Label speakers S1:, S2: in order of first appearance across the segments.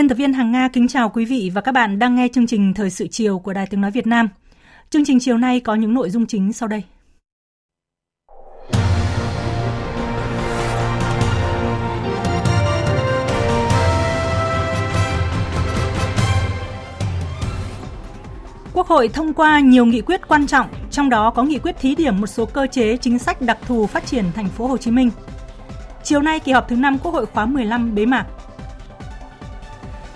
S1: Biên tập viên Hằng Nga kính chào quý vị và các bạn đang nghe chương trình Thời sự chiều của Đài Tiếng Nói Việt Nam. Chương trình chiều nay có những nội dung chính sau đây. Quốc hội thông qua nhiều nghị quyết quan trọng, trong đó có nghị quyết thí điểm một số cơ chế chính sách đặc thù phát triển thành phố Hồ Chí Minh. Chiều nay kỳ họp thứ 5 Quốc hội khóa 15 bế mạc.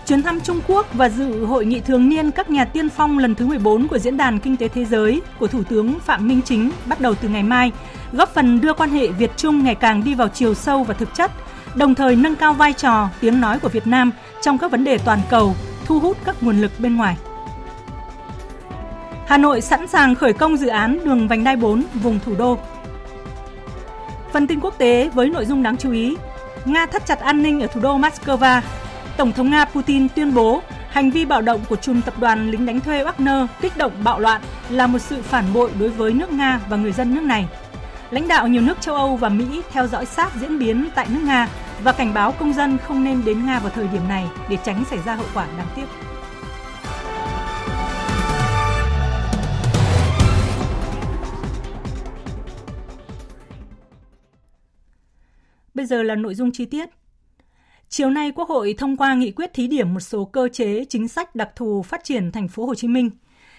S1: Chuyến thăm Trung Quốc và dự hội nghị thường niên các nhà tiên phong lần thứ 14 của Diễn đàn Kinh tế Thế giới của Thủ tướng Phạm Minh Chính bắt đầu từ ngày mai, góp phần đưa quan hệ Việt-Trung ngày càng đi vào chiều sâu và thực chất, đồng thời nâng cao vai trò, tiếng nói của Việt Nam trong các vấn đề toàn cầu, thu hút các nguồn lực bên ngoài. Hà Nội sẵn sàng khởi công dự án đường vành đai 4 vùng thủ đô. Phần tin quốc tế với nội dung đáng chú ý, Nga thắt chặt an ninh ở thủ đô Moscow Tổng thống Nga Putin tuyên bố hành vi bạo động của chùm tập đoàn lính đánh thuê Wagner kích động bạo loạn là một sự phản bội đối với nước Nga và người dân nước này. Lãnh đạo nhiều nước châu Âu và Mỹ theo dõi sát diễn biến tại nước Nga và cảnh báo công dân không nên đến Nga vào thời điểm này để tránh xảy ra hậu quả đáng tiếc. Bây giờ là nội dung chi tiết. Chiều nay, Quốc hội thông qua nghị quyết thí điểm một số cơ chế chính sách đặc thù phát triển thành phố Hồ Chí Minh.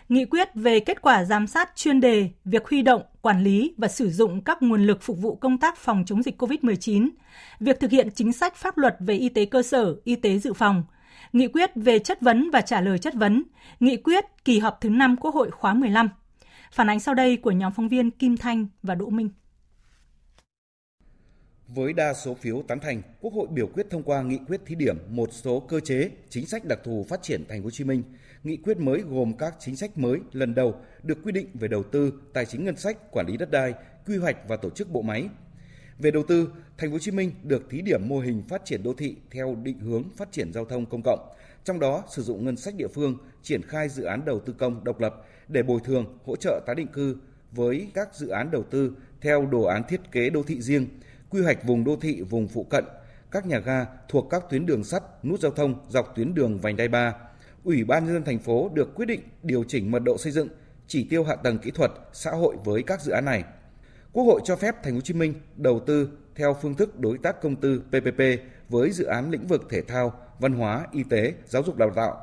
S1: Nghị quyết về kết quả giám sát chuyên đề, việc huy động, quản lý và sử dụng các nguồn lực phục vụ công tác phòng chống dịch COVID-19, việc thực hiện chính sách pháp luật về y tế cơ sở, y tế dự phòng, nghị quyết về chất vấn và trả lời chất vấn, nghị quyết kỳ họp thứ 5 Quốc hội khóa 15. Phản ánh sau đây của nhóm phóng viên Kim Thanh và Đỗ Minh.
S2: Với đa số phiếu tán thành, Quốc hội biểu quyết thông qua nghị quyết thí điểm một số cơ chế, chính sách đặc thù phát triển thành phố Hồ Chí Minh. Nghị quyết mới gồm các chính sách mới lần đầu được quy định về đầu tư, tài chính ngân sách, quản lý đất đai, quy hoạch và tổ chức bộ máy. Về đầu tư, thành phố Hồ Chí Minh được thí điểm mô hình phát triển đô thị theo định hướng phát triển giao thông công cộng, trong đó sử dụng ngân sách địa phương triển khai dự án đầu tư công độc lập để bồi thường, hỗ trợ tái định cư với các dự án đầu tư theo đồ án thiết kế đô thị riêng quy hoạch vùng đô thị vùng phụ cận, các nhà ga thuộc các tuyến đường sắt, nút giao thông dọc tuyến đường vành đai 3. Ủy ban nhân dân thành phố được quyết định điều chỉnh mật độ xây dựng, chỉ tiêu hạ tầng kỹ thuật, xã hội với các dự án này. Quốc hội cho phép thành phố Hồ Chí Minh đầu tư theo phương thức đối tác công tư PPP với dự án lĩnh vực thể thao, văn hóa, y tế, giáo dục đào tạo.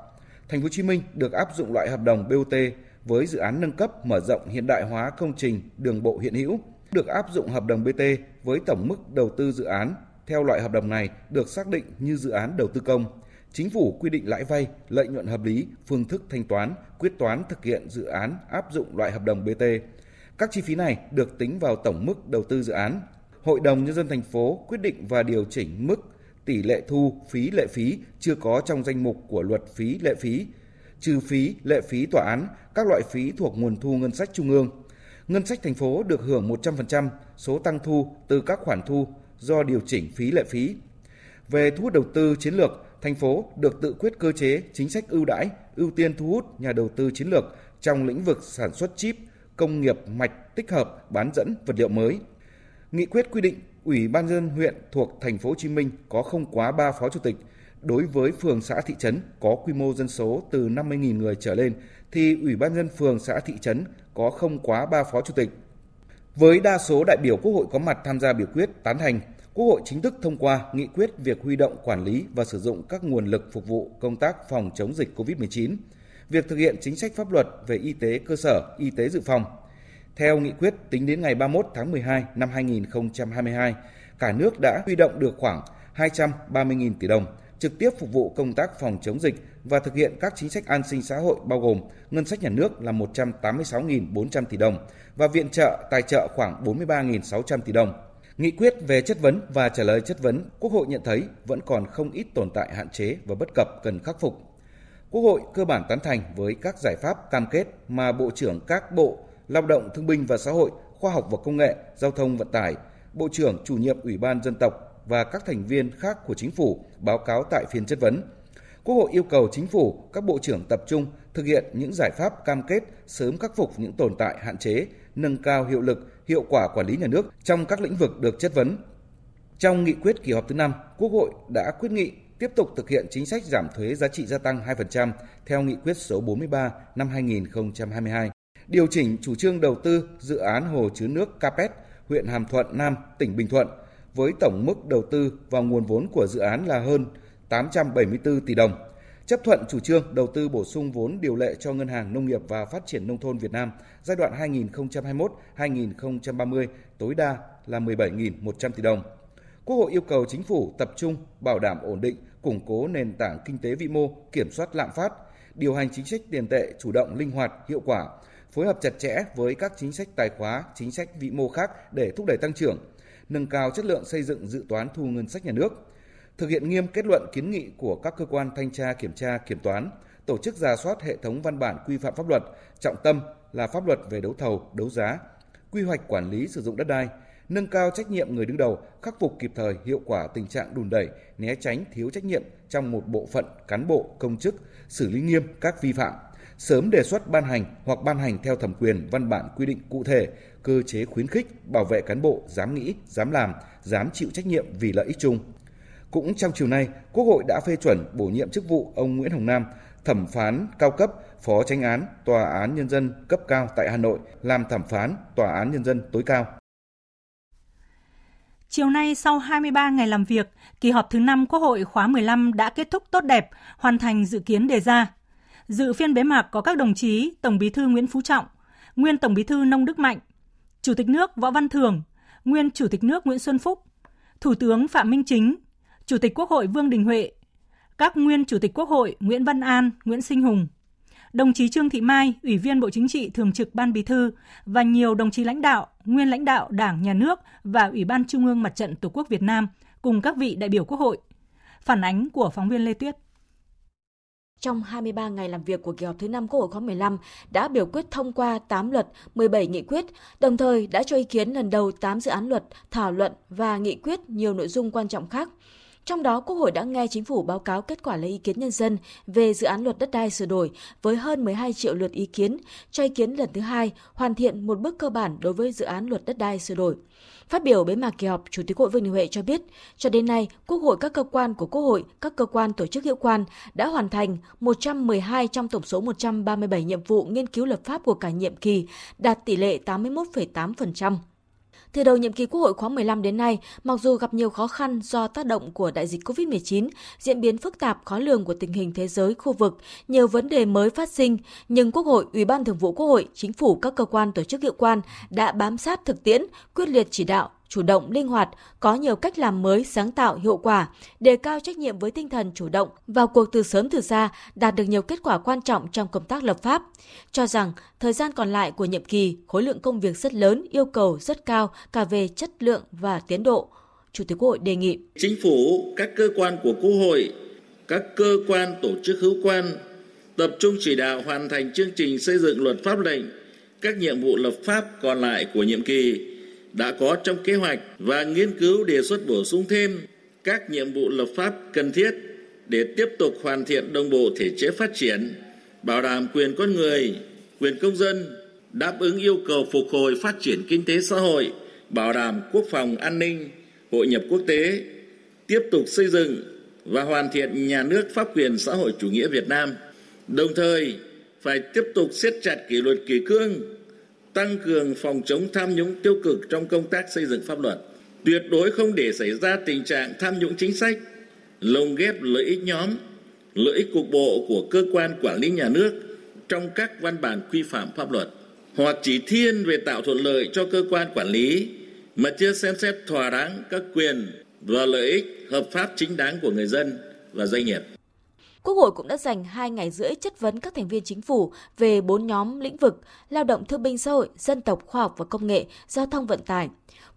S2: Thành phố Hồ Chí Minh được áp dụng loại hợp đồng BOT với dự án nâng cấp mở rộng hiện đại hóa công trình đường bộ hiện hữu được áp dụng hợp đồng BT với tổng mức đầu tư dự án theo loại hợp đồng này được xác định như dự án đầu tư công. Chính phủ quy định lãi vay, lợi nhuận hợp lý, phương thức thanh toán, quyết toán thực hiện dự án áp dụng loại hợp đồng BT. Các chi phí này được tính vào tổng mức đầu tư dự án. Hội đồng nhân dân thành phố quyết định và điều chỉnh mức tỷ lệ thu phí lệ phí chưa có trong danh mục của luật phí lệ phí, trừ phí lệ phí tòa án, các loại phí thuộc nguồn thu ngân sách trung ương ngân sách thành phố được hưởng 100% số tăng thu từ các khoản thu do điều chỉnh phí lệ phí. Về thu hút đầu tư chiến lược, thành phố được tự quyết cơ chế chính sách ưu đãi, ưu tiên thu hút nhà đầu tư chiến lược trong lĩnh vực sản xuất chip, công nghiệp mạch tích hợp, bán dẫn vật liệu mới. Nghị quyết quy định Ủy ban dân huyện thuộc thành phố Hồ Chí Minh có không quá 3 phó chủ tịch. Đối với phường xã thị trấn có quy mô dân số từ 50.000 người trở lên thì Ủy ban dân phường xã thị trấn có không quá 3 phó chủ tịch. Với đa số đại biểu Quốc hội có mặt tham gia biểu quyết tán thành, Quốc hội chính thức thông qua nghị quyết việc huy động quản lý và sử dụng các nguồn lực phục vụ công tác phòng chống dịch COVID-19, việc thực hiện chính sách pháp luật về y tế cơ sở, y tế dự phòng. Theo nghị quyết, tính đến ngày 31 tháng 12 năm 2022, cả nước đã huy động được khoảng 230.000 tỷ đồng trực tiếp phục vụ công tác phòng chống dịch và thực hiện các chính sách an sinh xã hội bao gồm ngân sách nhà nước là 186.400 tỷ đồng và viện trợ tài trợ khoảng 43.600 tỷ đồng. Nghị quyết về chất vấn và trả lời chất vấn, Quốc hội nhận thấy vẫn còn không ít tồn tại hạn chế và bất cập cần khắc phục. Quốc hội cơ bản tán thành với các giải pháp cam kết mà Bộ trưởng các bộ Lao động Thương binh và Xã hội, Khoa học và Công nghệ, Giao thông Vận tải, Bộ trưởng chủ nhiệm Ủy ban Dân tộc và các thành viên khác của chính phủ báo cáo tại phiên chất vấn. Quốc hội yêu cầu chính phủ, các bộ trưởng tập trung thực hiện những giải pháp cam kết sớm khắc phục những tồn tại hạn chế, nâng cao hiệu lực, hiệu quả quản lý nhà nước trong các lĩnh vực được chất vấn. Trong nghị quyết kỳ họp thứ 5, Quốc hội đã quyết nghị tiếp tục thực hiện chính sách giảm thuế giá trị gia tăng 2% theo nghị quyết số 43 năm 2022, điều chỉnh chủ trương đầu tư dự án hồ chứa nước Capet, huyện Hàm Thuận Nam, tỉnh Bình Thuận với tổng mức đầu tư và nguồn vốn của dự án là hơn 874 tỷ đồng. Chấp thuận chủ trương đầu tư bổ sung vốn điều lệ cho Ngân hàng Nông nghiệp và Phát triển Nông thôn Việt Nam giai đoạn 2021-2030 tối đa là 17.100 tỷ đồng. Quốc hội yêu cầu chính phủ tập trung bảo đảm ổn định, củng cố nền tảng kinh tế vĩ mô, kiểm soát lạm phát, điều hành chính sách tiền tệ chủ động linh hoạt, hiệu quả, phối hợp chặt chẽ với các chính sách tài khóa, chính sách vĩ mô khác để thúc đẩy tăng trưởng, nâng cao chất lượng xây dựng dự toán thu ngân sách nhà nước, thực hiện nghiêm kết luận kiến nghị của các cơ quan thanh tra kiểm tra kiểm toán, tổ chức ra soát hệ thống văn bản quy phạm pháp luật, trọng tâm là pháp luật về đấu thầu, đấu giá, quy hoạch quản lý sử dụng đất đai, nâng cao trách nhiệm người đứng đầu, khắc phục kịp thời hiệu quả tình trạng đùn đẩy, né tránh thiếu trách nhiệm trong một bộ phận cán bộ, công chức, xử lý nghiêm các vi phạm, sớm đề xuất ban hành hoặc ban hành theo thẩm quyền văn bản quy định cụ thể cơ chế khuyến khích bảo vệ cán bộ dám nghĩ, dám làm, dám chịu trách nhiệm vì lợi ích chung. Cũng trong chiều nay, Quốc hội đã phê chuẩn bổ nhiệm chức vụ ông Nguyễn Hồng Nam, thẩm phán cao cấp, phó tranh án Tòa án Nhân dân cấp cao tại Hà Nội, làm thẩm phán Tòa án Nhân dân tối cao.
S1: Chiều nay, sau 23 ngày làm việc, kỳ họp thứ 5 Quốc hội khóa 15 đã kết thúc tốt đẹp, hoàn thành dự kiến đề ra. Dự phiên bế mạc có các đồng chí Tổng bí thư Nguyễn Phú Trọng, nguyên Tổng bí thư Nông Đức Mạnh, Chủ tịch nước Võ Văn Thưởng, nguyên Chủ tịch nước Nguyễn Xuân Phúc, Thủ tướng Phạm Minh Chính, Chủ tịch Quốc hội Vương Đình Huệ, các nguyên Chủ tịch Quốc hội Nguyễn Văn An, Nguyễn Sinh Hùng, đồng chí Trương Thị Mai, Ủy viên Bộ Chính trị Thường trực Ban Bí thư và nhiều đồng chí lãnh đạo, nguyên lãnh đạo Đảng, Nhà nước và Ủy ban Trung ương Mặt trận Tổ quốc Việt Nam cùng các vị đại biểu Quốc hội. Phản ánh của phóng viên Lê Tuyết
S3: trong 23 ngày làm việc của kỳ họp thứ 5 Quốc hội khóa 15 đã biểu quyết thông qua 8 luật, 17 nghị quyết, đồng thời đã cho ý kiến lần đầu 8 dự án luật, thảo luận và nghị quyết nhiều nội dung quan trọng khác. Trong đó, Quốc hội đã nghe chính phủ báo cáo kết quả lấy ý kiến nhân dân về dự án luật đất đai sửa đổi với hơn 12 triệu lượt ý kiến, cho ý kiến lần thứ hai hoàn thiện một bước cơ bản đối với dự án luật đất đai sửa đổi. Phát biểu bế mạc kỳ họp, Chủ tịch Hội Vương Đình Huệ cho biết, cho đến nay, Quốc hội các cơ quan của Quốc hội, các cơ quan tổ chức hiệu quan đã hoàn thành 112 trong tổng số 137 nhiệm vụ nghiên cứu lập pháp của cả nhiệm kỳ, đạt tỷ lệ 81,8%. Từ đầu nhiệm kỳ Quốc hội khóa 15 đến nay, mặc dù gặp nhiều khó khăn do tác động của đại dịch COVID-19, diễn biến phức tạp khó lường của tình hình thế giới, khu vực, nhiều vấn đề mới phát sinh, nhưng Quốc hội, Ủy ban Thường vụ Quốc hội, Chính phủ, các cơ quan tổ chức hiệu quan đã bám sát thực tiễn, quyết liệt chỉ đạo, chủ động, linh hoạt, có nhiều cách làm mới, sáng tạo, hiệu quả, đề cao trách nhiệm với tinh thần chủ động, vào cuộc từ sớm từ xa, đạt được nhiều kết quả quan trọng trong công tác lập pháp. Cho rằng, thời gian còn lại của nhiệm kỳ, khối lượng công việc rất lớn, yêu cầu rất cao cả về chất lượng và tiến độ. Chủ tịch Quốc hội đề nghị
S4: Chính phủ, các cơ quan của Quốc hội, các cơ quan tổ chức hữu quan tập trung chỉ đạo hoàn thành chương trình xây dựng luật pháp lệnh, các nhiệm vụ lập pháp còn lại của nhiệm kỳ đã có trong kế hoạch và nghiên cứu đề xuất bổ sung thêm các nhiệm vụ lập pháp cần thiết để tiếp tục hoàn thiện đồng bộ thể chế phát triển, bảo đảm quyền con người, quyền công dân, đáp ứng yêu cầu phục hồi phát triển kinh tế xã hội, bảo đảm quốc phòng an ninh, hội nhập quốc tế, tiếp tục xây dựng và hoàn thiện nhà nước pháp quyền xã hội chủ nghĩa Việt Nam. Đồng thời, phải tiếp tục siết chặt kỷ luật kỷ cương, tăng cường phòng chống tham nhũng tiêu cực trong công tác xây dựng pháp luật, tuyệt đối không để xảy ra tình trạng tham nhũng chính sách, lồng ghép lợi ích nhóm, lợi ích cục bộ của cơ quan quản lý nhà nước trong các văn bản quy phạm pháp luật hoặc chỉ thiên về tạo thuận lợi cho cơ quan quản lý mà chưa xem xét thỏa đáng các quyền và lợi ích hợp pháp chính đáng của người dân và doanh nghiệp.
S3: Quốc hội cũng đã dành 2 ngày rưỡi chất vấn các thành viên chính phủ về bốn nhóm lĩnh vực lao động thương binh xã hội, dân tộc, khoa học và công nghệ, giao thông vận tải.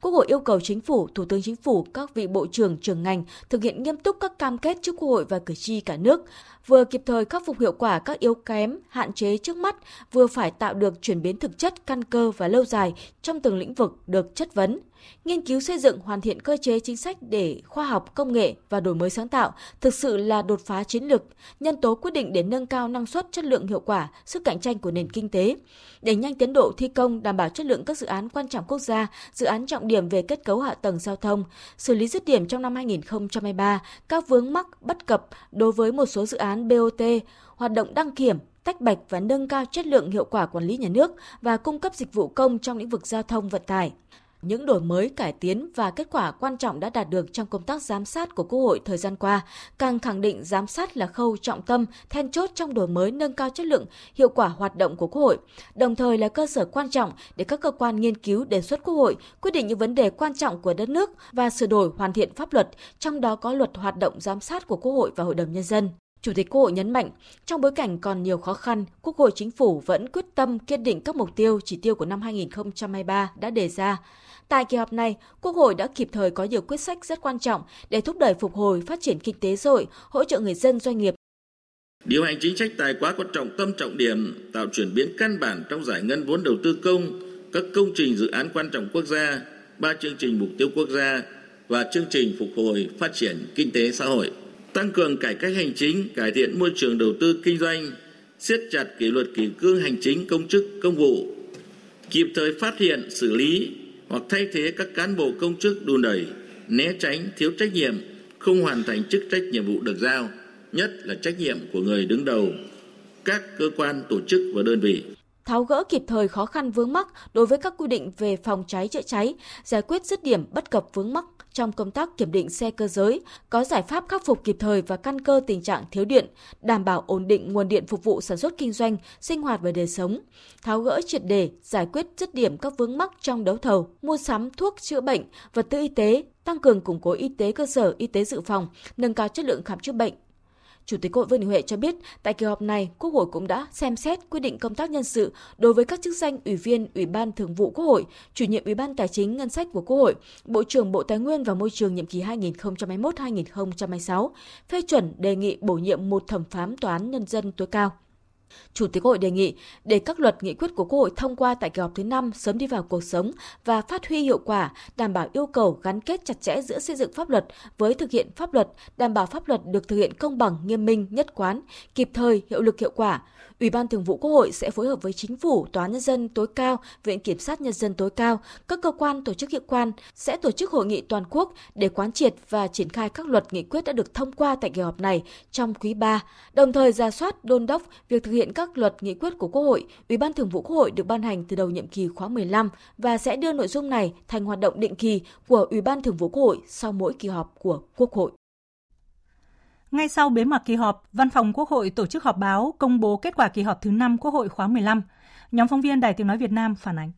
S3: Quốc hội yêu cầu chính phủ, Thủ tướng Chính phủ, các vị bộ trưởng, trưởng ngành thực hiện nghiêm túc các cam kết trước Quốc hội và cử tri cả nước, vừa kịp thời khắc phục hiệu quả các yếu kém, hạn chế trước mắt, vừa phải tạo được chuyển biến thực chất, căn cơ và lâu dài trong từng lĩnh vực được chất vấn nghiên cứu xây dựng hoàn thiện cơ chế chính sách để khoa học, công nghệ và đổi mới sáng tạo thực sự là đột phá chiến lược, nhân tố quyết định để nâng cao năng suất, chất lượng hiệu quả, sức cạnh tranh của nền kinh tế. Để nhanh tiến độ thi công, đảm bảo chất lượng các dự án quan trọng quốc gia, dự án trọng điểm về kết cấu hạ tầng giao thông, xử lý dứt điểm trong năm 2023 các vướng mắc bất cập đối với một số dự án BOT, hoạt động đăng kiểm, tách bạch và nâng cao chất lượng hiệu quả quản lý nhà nước và cung cấp dịch vụ công trong lĩnh vực giao thông vận tải những đổi mới, cải tiến và kết quả quan trọng đã đạt được trong công tác giám sát của Quốc hội thời gian qua, càng khẳng định giám sát là khâu trọng tâm, then chốt trong đổi mới nâng cao chất lượng, hiệu quả hoạt động của Quốc hội, đồng thời là cơ sở quan trọng để các cơ quan nghiên cứu đề xuất Quốc hội quyết định những vấn đề quan trọng của đất nước và sửa đổi hoàn thiện pháp luật, trong đó có luật hoạt động giám sát của Quốc hội và Hội đồng Nhân dân. Chủ tịch Quốc hội nhấn mạnh, trong bối cảnh còn nhiều khó khăn, Quốc hội Chính phủ vẫn quyết tâm kiên định các mục tiêu, chỉ tiêu của năm 2023 đã đề ra. Tại kỳ họp này, Quốc hội đã kịp thời có nhiều quyết sách rất quan trọng để thúc đẩy phục hồi phát triển kinh tế xã hội, hỗ trợ người dân doanh nghiệp.
S4: Điều hành chính sách tài quá có trọng tâm trọng điểm, tạo chuyển biến căn bản trong giải ngân vốn đầu tư công, các công trình dự án quan trọng quốc gia, ba chương trình mục tiêu quốc gia và chương trình phục hồi phát triển kinh tế xã hội, tăng cường cải cách hành chính, cải thiện môi trường đầu tư kinh doanh, siết chặt kỷ luật kỷ cương hành chính công chức công vụ, kịp thời phát hiện xử lý hoặc thay thế các cán bộ công chức đùn đẩy, né tránh, thiếu trách nhiệm, không hoàn thành chức trách nhiệm vụ được giao, nhất là trách nhiệm của người đứng đầu các cơ quan, tổ chức và đơn vị.
S3: Tháo gỡ kịp thời khó khăn vướng mắc đối với các quy định về phòng cháy chữa cháy, giải quyết dứt điểm bất cập vướng mắc trong công tác kiểm định xe cơ giới, có giải pháp khắc phục kịp thời và căn cơ tình trạng thiếu điện, đảm bảo ổn định nguồn điện phục vụ sản xuất kinh doanh, sinh hoạt và đời sống, tháo gỡ triệt đề, giải quyết dứt điểm các vướng mắc trong đấu thầu, mua sắm thuốc chữa bệnh, vật tư y tế, tăng cường củng cố y tế cơ sở, y tế dự phòng, nâng cao chất lượng khám chữa bệnh, Chủ tịch Quốc hội Vương Đình Huệ cho biết, tại kỳ họp này, Quốc hội cũng đã xem xét quyết định công tác nhân sự đối với các chức danh Ủy viên Ủy ban Thường vụ Quốc hội, Chủ nhiệm Ủy ban Tài chính Ngân sách của Quốc hội, Bộ trưởng Bộ Tài nguyên và Môi trường nhiệm kỳ 2021-2026, phê chuẩn đề nghị bổ nhiệm một thẩm phán tòa án nhân dân tối cao. Chủ tịch Quốc hội đề nghị để các luật nghị quyết của Quốc hội thông qua tại kỳ họp thứ 5 sớm đi vào cuộc sống và phát huy hiệu quả, đảm bảo yêu cầu gắn kết chặt chẽ giữa xây dựng pháp luật với thực hiện pháp luật, đảm bảo pháp luật được thực hiện công bằng, nghiêm minh, nhất quán, kịp thời, hiệu lực hiệu quả. Ủy ban Thường vụ Quốc hội sẽ phối hợp với Chính phủ, Tòa nhân dân tối cao, Viện Kiểm sát nhân dân tối cao, các cơ quan tổ chức hiệu quan sẽ tổ chức hội nghị toàn quốc để quán triệt và triển khai các luật nghị quyết đã được thông qua tại kỳ họp này trong quý 3, đồng thời ra soát đôn đốc việc thực hiện các luật nghị quyết của Quốc hội, Ủy ban Thường vụ Quốc hội được ban hành từ đầu nhiệm kỳ khóa 15 và sẽ đưa nội dung này thành hoạt động định kỳ của Ủy ban Thường vụ Quốc hội sau mỗi kỳ họp của Quốc hội.
S1: Ngay sau bế mạc kỳ họp, Văn phòng Quốc hội tổ chức họp báo công bố kết quả kỳ họp thứ 5 Quốc hội khóa 15. Nhóm phóng viên Đài Tiếng Nói Việt Nam phản ánh.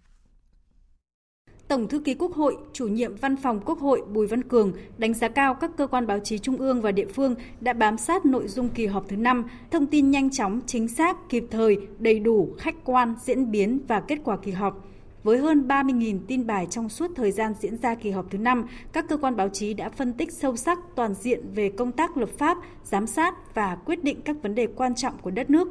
S5: Tổng thư ký Quốc hội, chủ nhiệm Văn phòng Quốc hội Bùi Văn Cường đánh giá cao các cơ quan báo chí trung ương và địa phương đã bám sát nội dung kỳ họp thứ 5, thông tin nhanh chóng, chính xác, kịp thời, đầy đủ, khách quan, diễn biến và kết quả kỳ họp. Với hơn 30.000 tin bài trong suốt thời gian diễn ra kỳ họp thứ 5, các cơ quan báo chí đã phân tích sâu sắc toàn diện về công tác lập pháp, giám sát và quyết định các vấn đề quan trọng của đất nước.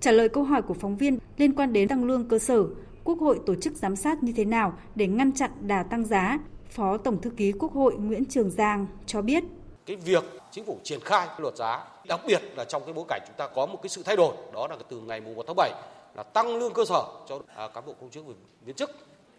S5: Trả lời câu hỏi của phóng viên liên quan đến tăng lương cơ sở, Quốc hội tổ chức giám sát như thế nào để ngăn chặn đà tăng giá, Phó Tổng thư ký Quốc hội Nguyễn Trường Giang cho biết.
S6: Cái việc chính phủ triển khai luật giá, đặc biệt là trong cái bối cảnh chúng ta có một cái sự thay đổi, đó là từ ngày 1 tháng 7 là tăng lương cơ sở cho à, cán bộ công chức viên chức.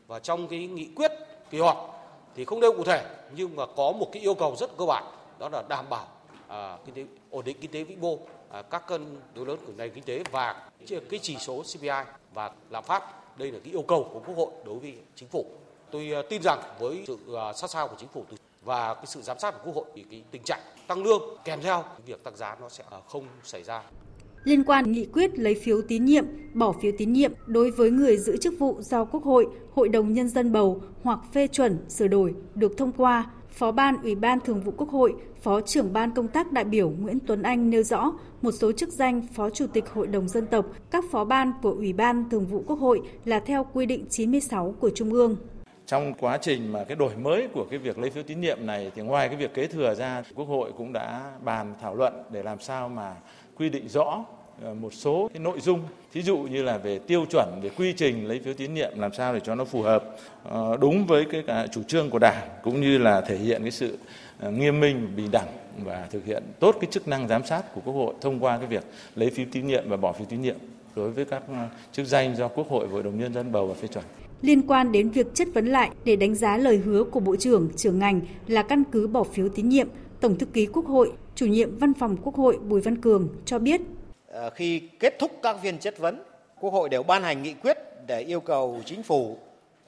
S6: Và trong cái nghị quyết kỳ họp thì không nêu cụ thể nhưng mà có một cái yêu cầu rất cơ bản đó là đảm bảo à, kinh tế ổn định kinh tế vĩ mô à, các cân đối lớn của nền kinh tế và cái chỉ số CPI và lạm phát. Đây là cái yêu cầu của quốc hội đối với chính phủ. Tôi à, tin rằng với sự à, sát sao của chính phủ và cái sự giám sát của quốc hội thì cái tình trạng tăng lương kèm theo việc tăng giá nó sẽ à, không xảy ra
S5: liên quan nghị quyết lấy phiếu tín nhiệm, bỏ phiếu tín nhiệm đối với người giữ chức vụ do Quốc hội, Hội đồng Nhân dân bầu hoặc phê chuẩn, sửa đổi được thông qua, Phó ban Ủy ban Thường vụ Quốc hội, Phó trưởng ban công tác đại biểu Nguyễn Tuấn Anh nêu rõ một số chức danh Phó Chủ tịch Hội đồng Dân tộc, các phó ban của Ủy ban Thường vụ Quốc hội là theo quy định 96 của Trung ương.
S7: Trong quá trình mà cái đổi mới của cái việc lấy phiếu tín nhiệm này thì ngoài cái việc kế thừa ra, Quốc hội cũng đã bàn thảo luận để làm sao mà quy định rõ ờ, một số cái nội dung. Thí dụ như là về tiêu chuẩn về quy trình lấy phiếu tín nhiệm làm sao để cho nó phù hợp ờ, đúng với cái cả chủ trương của đảng cũng như là thể hiện cái sự ờ, nghiêm minh bình đẳng và thực hiện tốt cái chức năng giám sát của quốc hội thông qua cái việc lấy phiếu tín nhiệm và bỏ phiếu tín nhiệm đối với các chức danh do quốc hội hội đồng nhân dân bầu và phê chuẩn.
S5: Liên quan đến việc chất vấn lại để đánh giá lời hứa của Bộ trưởng, trưởng ngành là căn cứ bỏ phiếu tín nhiệm, Tổng thư ký Quốc hội, chủ nhiệm Văn phòng Quốc hội Bùi Văn Cường cho biết.
S8: Ờ, khi kết thúc các phiên chất vấn, Quốc hội đều ban hành nghị quyết để yêu cầu chính phủ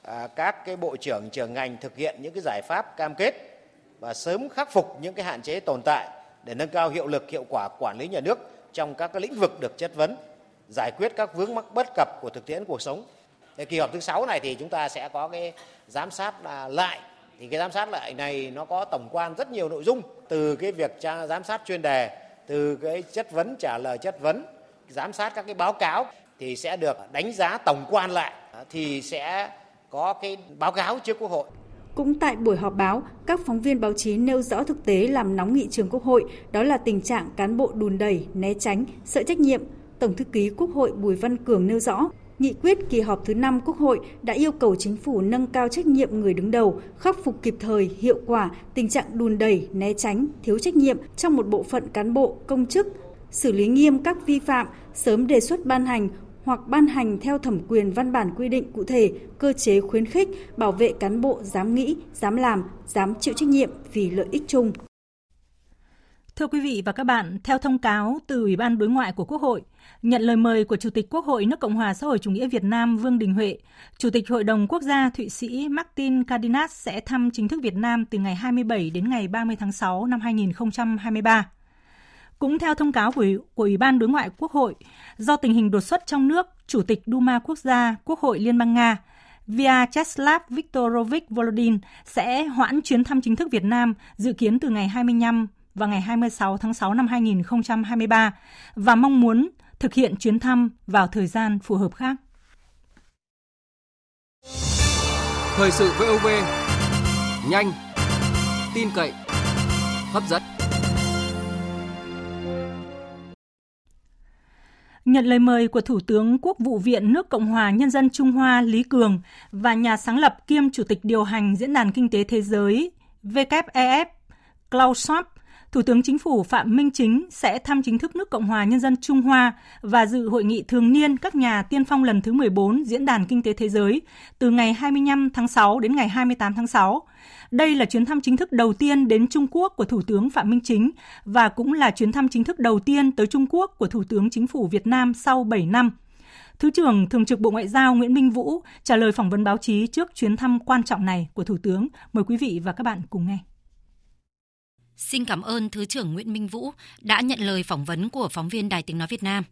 S8: à, các cái bộ trưởng trưởng ngành thực hiện những cái giải pháp cam kết và sớm khắc phục những cái hạn chế tồn tại để nâng cao hiệu lực hiệu quả quản lý nhà nước trong các cái lĩnh vực được chất vấn, giải quyết các vướng mắc bất cập của thực tiễn cuộc sống Thế kỳ họp thứ sáu này thì chúng ta sẽ có cái giám sát lại thì cái giám sát lại này nó có tổng quan rất nhiều nội dung từ cái việc giám sát chuyên đề từ cái chất vấn trả lời chất vấn giám sát các cái báo cáo thì sẽ được đánh giá tổng quan lại à, thì sẽ có cái báo cáo trước quốc hội
S5: cũng tại buổi họp báo, các phóng viên báo chí nêu rõ thực tế làm nóng nghị trường Quốc hội, đó là tình trạng cán bộ đùn đẩy, né tránh, sợ trách nhiệm. Tổng thư ký Quốc hội Bùi Văn Cường nêu rõ, Nghị quyết kỳ họp thứ 5 Quốc hội đã yêu cầu chính phủ nâng cao trách nhiệm người đứng đầu, khắc phục kịp thời, hiệu quả tình trạng đùn đẩy, né tránh, thiếu trách nhiệm trong một bộ phận cán bộ, công chức, xử lý nghiêm các vi phạm, sớm đề xuất ban hành hoặc ban hành theo thẩm quyền văn bản quy định cụ thể cơ chế khuyến khích bảo vệ cán bộ dám nghĩ, dám làm, dám chịu trách nhiệm vì lợi ích chung.
S1: Thưa quý vị và các bạn, theo thông cáo từ Ủy ban Đối ngoại của Quốc hội, nhận lời mời của Chủ tịch Quốc hội nước Cộng hòa xã hội chủ nghĩa Việt Nam Vương Đình Huệ, Chủ tịch Hội đồng Quốc gia Thụy Sĩ Martin Cardinas sẽ thăm chính thức Việt Nam từ ngày 27 đến ngày 30 tháng 6 năm 2023. Cũng theo thông cáo của, của Ủy ban Đối ngoại Quốc hội, do tình hình đột xuất trong nước, Chủ tịch Duma Quốc gia Quốc hội Liên bang Nga Vyacheslav Viktorovich Volodin sẽ hoãn chuyến thăm chính thức Việt Nam dự kiến từ ngày 25 vào ngày 26 tháng 6 năm 2023 và mong muốn thực hiện chuyến thăm vào thời gian phù hợp khác.
S9: Thời sự VOV nhanh, tin cậy, hấp dẫn.
S1: Nhận lời mời của Thủ tướng Quốc vụ viện nước Cộng hòa Nhân dân Trung Hoa Lý Cường và nhà sáng lập kiêm Chủ tịch điều hành Diễn đàn Kinh tế Thế giới WEF Klaus Schwab Thủ tướng Chính phủ Phạm Minh Chính sẽ thăm chính thức nước Cộng hòa Nhân dân Trung Hoa và dự hội nghị thường niên các nhà tiên phong lần thứ 14 Diễn đàn Kinh tế Thế giới từ ngày 25 tháng 6 đến ngày 28 tháng 6. Đây là chuyến thăm chính thức đầu tiên đến Trung Quốc của Thủ tướng Phạm Minh Chính và cũng là chuyến thăm chính thức đầu tiên tới Trung Quốc của Thủ tướng Chính phủ Việt Nam sau 7 năm. Thứ trưởng Thường trực Bộ Ngoại giao Nguyễn Minh Vũ trả lời phỏng vấn báo chí trước chuyến thăm quan trọng này của Thủ tướng. Mời quý vị và các bạn cùng nghe.
S10: Xin cảm ơn Thứ trưởng Nguyễn Minh Vũ đã nhận lời phỏng vấn của phóng viên Đài Tiếng Nói Việt Nam.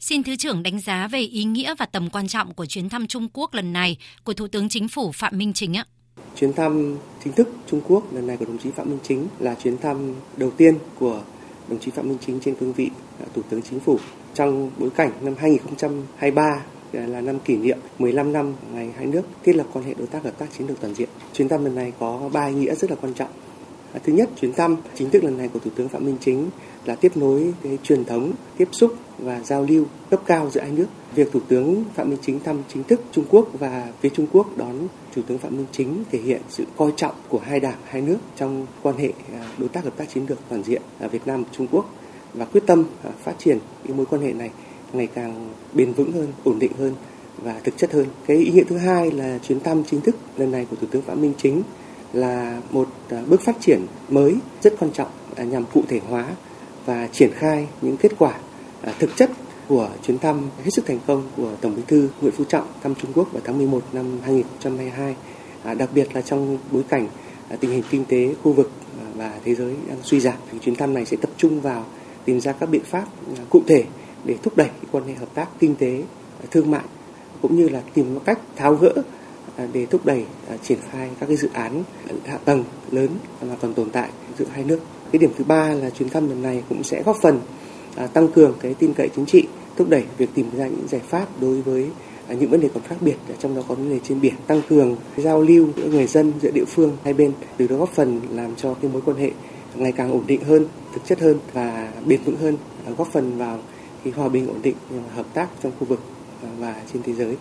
S10: Xin Thứ trưởng đánh giá về ý nghĩa và tầm quan trọng của chuyến thăm Trung Quốc lần này của Thủ tướng Chính phủ Phạm Minh Chính ạ.
S11: Chuyến thăm chính thức Trung Quốc lần này của đồng chí Phạm Minh Chính là chuyến thăm đầu tiên của đồng chí Phạm Minh Chính trên cương vị Thủ tướng Chính phủ trong bối cảnh năm 2023 là năm kỷ niệm 15 năm ngày hai nước thiết lập quan hệ đối tác hợp tác chiến lược toàn diện. Chuyến thăm lần này có ba ý nghĩa rất là quan trọng. Thứ nhất, chuyến thăm chính thức lần này của Thủ tướng Phạm Minh Chính là tiếp nối cái truyền thống tiếp xúc và giao lưu cấp cao giữa hai nước. Việc Thủ tướng Phạm Minh Chính thăm chính thức Trung Quốc và phía Trung Quốc đón Thủ tướng Phạm Minh Chính thể hiện sự coi trọng của hai đảng, hai nước trong quan hệ à, đối tác hợp tác chiến lược toàn diện Việt Nam Trung Quốc và quyết tâm à, phát triển cái mối quan hệ này ngày càng bền vững hơn, ổn định hơn và thực chất hơn. Cái ý nghĩa thứ hai là chuyến thăm chính thức lần này của Thủ tướng Phạm Minh Chính là một à, bước phát triển mới rất quan trọng à, nhằm cụ thể hóa và triển khai những kết quả à, thực chất của chuyến thăm hết sức thành công của Tổng Bí thư Nguyễn Phú Trọng thăm Trung Quốc vào tháng 11 năm 2022, đặc biệt là trong bối cảnh tình hình kinh tế khu vực và thế giới đang suy giảm. Thì chuyến thăm này sẽ tập trung vào tìm ra các biện pháp cụ thể để thúc đẩy quan hệ hợp tác kinh tế, thương mại cũng như là tìm một cách tháo gỡ để thúc đẩy à, triển khai các cái dự án hạ tầng lớn mà còn tồn tại giữa hai nước. Cái điểm thứ ba là chuyến thăm lần này cũng sẽ góp phần à, tăng cường cái tin cậy chính trị, thúc đẩy việc tìm ra những giải pháp đối với à, những vấn đề còn khác biệt trong đó có vấn đề trên biển tăng cường giao lưu giữa người dân giữa địa phương hai bên từ đó góp phần làm cho cái mối quan hệ ngày càng ổn định hơn thực chất hơn và bền vững hơn góp phần vào cái hòa bình ổn định hợp tác trong khu vực và trên thế giới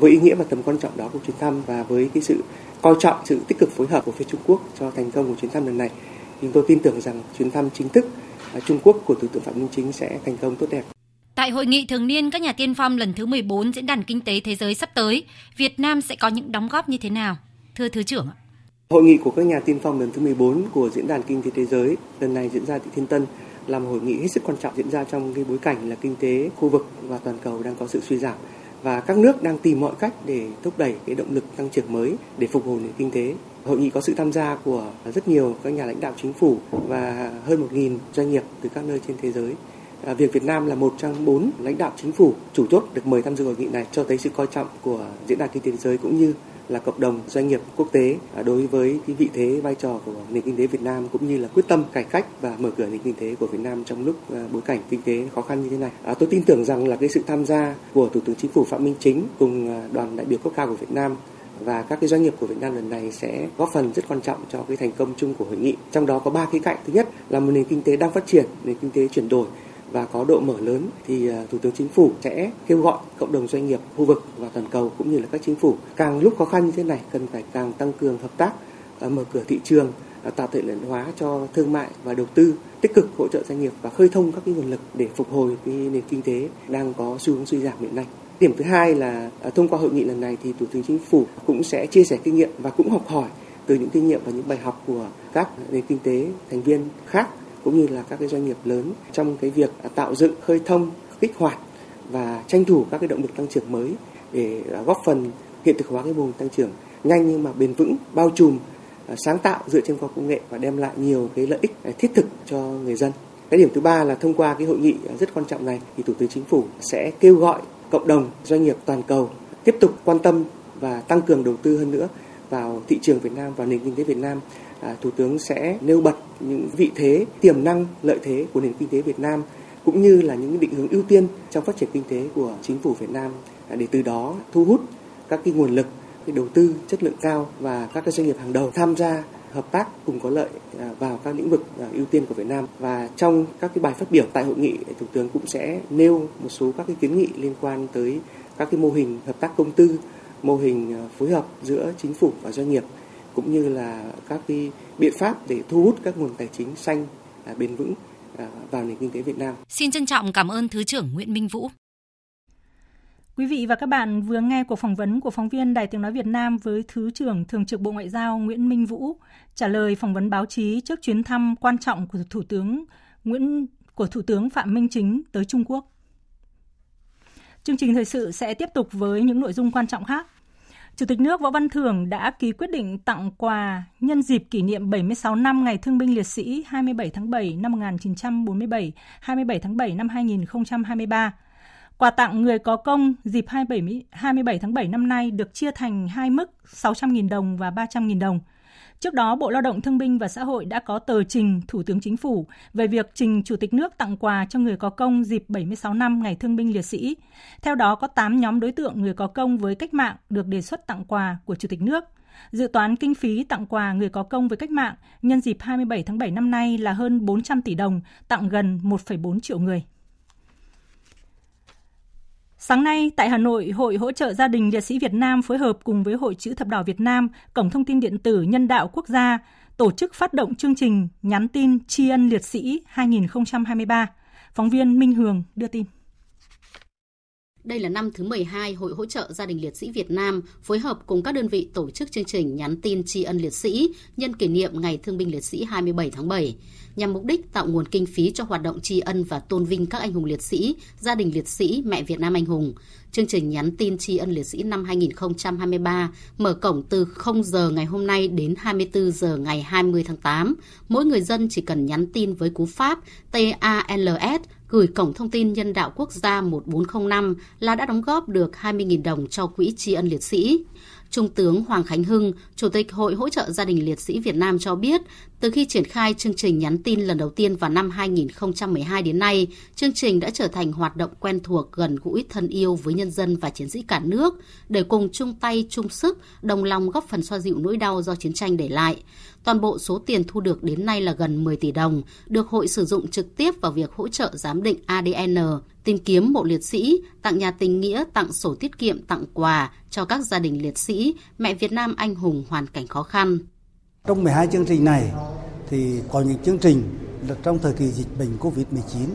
S11: với ý nghĩa và tầm quan trọng đó của chuyến thăm và với cái sự coi trọng sự tích cực phối hợp của phía Trung Quốc cho thành công của chuyến thăm lần này chúng tôi tin tưởng rằng chuyến thăm chính thức Trung Quốc của Thủ tướng Phạm Minh Chính sẽ thành công tốt đẹp.
S10: Tại hội nghị thường niên các nhà tiên phong lần thứ 14 Diễn đàn Kinh tế Thế giới sắp tới, Việt Nam sẽ có những đóng góp như thế nào? Thưa Thứ trưởng ạ.
S11: Hội nghị của các nhà tiên phong lần thứ 14 của Diễn đàn Kinh tế Thế giới lần này diễn ra tại Thiên Tân là một hội nghị hết sức quan trọng diễn ra trong cái bối cảnh là kinh tế khu vực và toàn cầu đang có sự suy giảm và các nước đang tìm mọi cách để thúc đẩy cái động lực tăng trưởng mới để phục hồi nền kinh tế. Hội nghị có sự tham gia của rất nhiều các nhà lãnh đạo chính phủ và hơn 1.000 doanh nghiệp từ các nơi trên thế giới. À, việc Việt Nam là một trong bốn lãnh đạo chính phủ chủ chốt được mời tham dự hội nghị này cho thấy sự coi trọng của diễn đàn kinh tế thế giới cũng như là cộng đồng doanh nghiệp quốc tế à, đối với cái vị thế vai trò của nền kinh tế Việt Nam cũng như là quyết tâm cải cách và mở cửa nền kinh tế của Việt Nam trong lúc à, bối cảnh kinh tế khó khăn như thế này. À, tôi tin tưởng rằng là cái sự tham gia của Thủ tướng Chính phủ Phạm Minh Chính cùng à, đoàn đại biểu cấp cao của Việt Nam và các cái doanh nghiệp của Việt Nam lần này sẽ góp phần rất quan trọng cho cái thành công chung của hội nghị. Trong đó có ba khía cạnh. Thứ nhất là một nền kinh tế đang phát triển, nền kinh tế chuyển đổi và có độ mở lớn thì à, Thủ tướng Chính phủ sẽ kêu gọi cộng đồng doanh nghiệp khu vực và toàn cầu cũng như là các chính phủ càng lúc khó khăn như thế này cần phải càng tăng cường hợp tác à, mở cửa thị trường à, tạo thuận lợi hóa cho thương mại và đầu tư, tích cực hỗ trợ doanh nghiệp và khơi thông các cái nguồn lực để phục hồi cái nền kinh tế đang có xu hướng suy giảm hiện nay. Điểm thứ hai là thông qua hội nghị lần này thì Thủ tướng Chính phủ cũng sẽ chia sẻ kinh nghiệm và cũng học hỏi từ những kinh nghiệm và những bài học của các nền kinh tế thành viên khác cũng như là các cái doanh nghiệp lớn trong cái việc tạo dựng, khơi thông, kích hoạt và tranh thủ các cái động lực tăng trưởng mới để à, góp phần hiện thực hóa cái mô hình tăng trưởng nhanh nhưng mà bền vững, bao trùm à, sáng tạo dựa trên khoa công nghệ và đem lại nhiều cái lợi ích à, thiết thực cho người dân. Cái điểm thứ ba là thông qua cái hội nghị rất quan trọng này thì Thủ tướng Chính phủ sẽ kêu gọi cộng đồng doanh nghiệp toàn cầu tiếp tục quan tâm và tăng cường đầu tư hơn nữa vào thị trường Việt Nam và nền kinh tế Việt Nam À, thủ tướng sẽ nêu bật những vị thế, tiềm năng, lợi thế của nền kinh tế Việt Nam cũng như là những định hướng ưu tiên trong phát triển kinh tế của chính phủ Việt Nam. À, để từ đó thu hút các cái nguồn lực, cái đầu tư chất lượng cao và các cái doanh nghiệp hàng đầu tham gia hợp tác cùng có lợi à, vào các lĩnh vực ưu tiên của Việt Nam. Và trong các cái bài phát biểu tại hội nghị thủ tướng cũng sẽ nêu một số các cái kiến nghị liên quan tới các cái mô hình hợp tác công tư, mô hình phối hợp giữa chính phủ và doanh nghiệp cũng như là các cái biện pháp để thu hút các nguồn tài chính xanh à, bền vững à, vào nền kinh tế Việt Nam.
S10: Xin trân trọng cảm ơn Thứ trưởng Nguyễn Minh Vũ.
S1: Quý vị và các bạn vừa nghe cuộc phỏng vấn của phóng viên Đài Tiếng Nói Việt Nam với Thứ trưởng Thường trực Bộ Ngoại giao Nguyễn Minh Vũ trả lời phỏng vấn báo chí trước chuyến thăm quan trọng của Thủ tướng Nguyễn của Thủ tướng Phạm Minh Chính tới Trung Quốc. Chương trình thời sự sẽ tiếp tục với những nội dung quan trọng khác. Chủ tịch nước Võ Văn Thưởng đã ký quyết định tặng quà nhân dịp kỷ niệm 76 năm Ngày Thương binh Liệt sĩ 27 tháng 7 năm 1947, 27 tháng 7 năm 2023. Quà tặng người có công dịp 27, 27 tháng 7 năm nay được chia thành hai mức 600.000 đồng và 300.000 đồng. Trước đó, Bộ Lao động Thương binh và Xã hội đã có tờ trình Thủ tướng Chính phủ về việc trình Chủ tịch nước tặng quà cho người có công dịp 76 năm Ngày Thương binh Liệt sĩ. Theo đó, có 8 nhóm đối tượng người có công với cách mạng được đề xuất tặng quà của Chủ tịch nước. Dự toán kinh phí tặng quà người có công với cách mạng nhân dịp 27 tháng 7 năm nay là hơn 400 tỷ đồng, tặng gần 1,4 triệu người. Sáng nay, tại Hà Nội, Hội Hỗ trợ Gia đình Liệt sĩ Việt Nam phối hợp cùng với Hội Chữ Thập Đỏ Việt Nam, Cổng Thông tin Điện tử Nhân đạo Quốc gia tổ chức phát động chương trình Nhắn tin Tri ân Liệt sĩ 2023. Phóng viên Minh Hường đưa tin.
S12: Đây là năm thứ 12 Hội hỗ trợ gia đình liệt sĩ Việt Nam phối hợp cùng các đơn vị tổ chức chương trình nhắn tin tri ân liệt sĩ nhân kỷ niệm Ngày Thương binh Liệt sĩ 27 tháng 7, nhằm mục đích tạo nguồn kinh phí cho hoạt động tri ân và tôn vinh các anh hùng liệt sĩ, gia đình liệt sĩ, mẹ Việt Nam anh hùng. Chương trình nhắn tin tri ân liệt sĩ năm 2023 mở cổng từ 0 giờ ngày hôm nay đến 24 giờ ngày 20 tháng 8. Mỗi người dân chỉ cần nhắn tin với cú pháp TALS gửi Cổng Thông tin Nhân đạo Quốc gia 1405 là đã đóng góp được 20.000 đồng cho Quỹ tri ân liệt sĩ. Trung tướng Hoàng Khánh Hưng, Chủ tịch Hội hỗ trợ gia đình liệt sĩ Việt Nam cho biết, từ khi triển khai chương trình nhắn tin lần đầu tiên vào năm 2012 đến nay, chương trình đã trở thành hoạt động quen thuộc gần gũi thân yêu với nhân dân và chiến sĩ cả nước để cùng chung tay chung sức, đồng lòng góp phần xoa dịu nỗi đau do chiến tranh để lại. Toàn bộ số tiền thu được đến nay là gần 10 tỷ đồng, được hội sử dụng trực tiếp vào việc hỗ trợ giám định ADN, tìm kiếm mộ liệt sĩ, tặng nhà tình nghĩa, tặng sổ tiết kiệm, tặng quà cho các gia đình liệt sĩ, mẹ Việt Nam anh hùng hoàn cảnh khó khăn.
S13: Trong 12 chương trình này thì có những chương trình là trong thời kỳ dịch bệnh Covid-19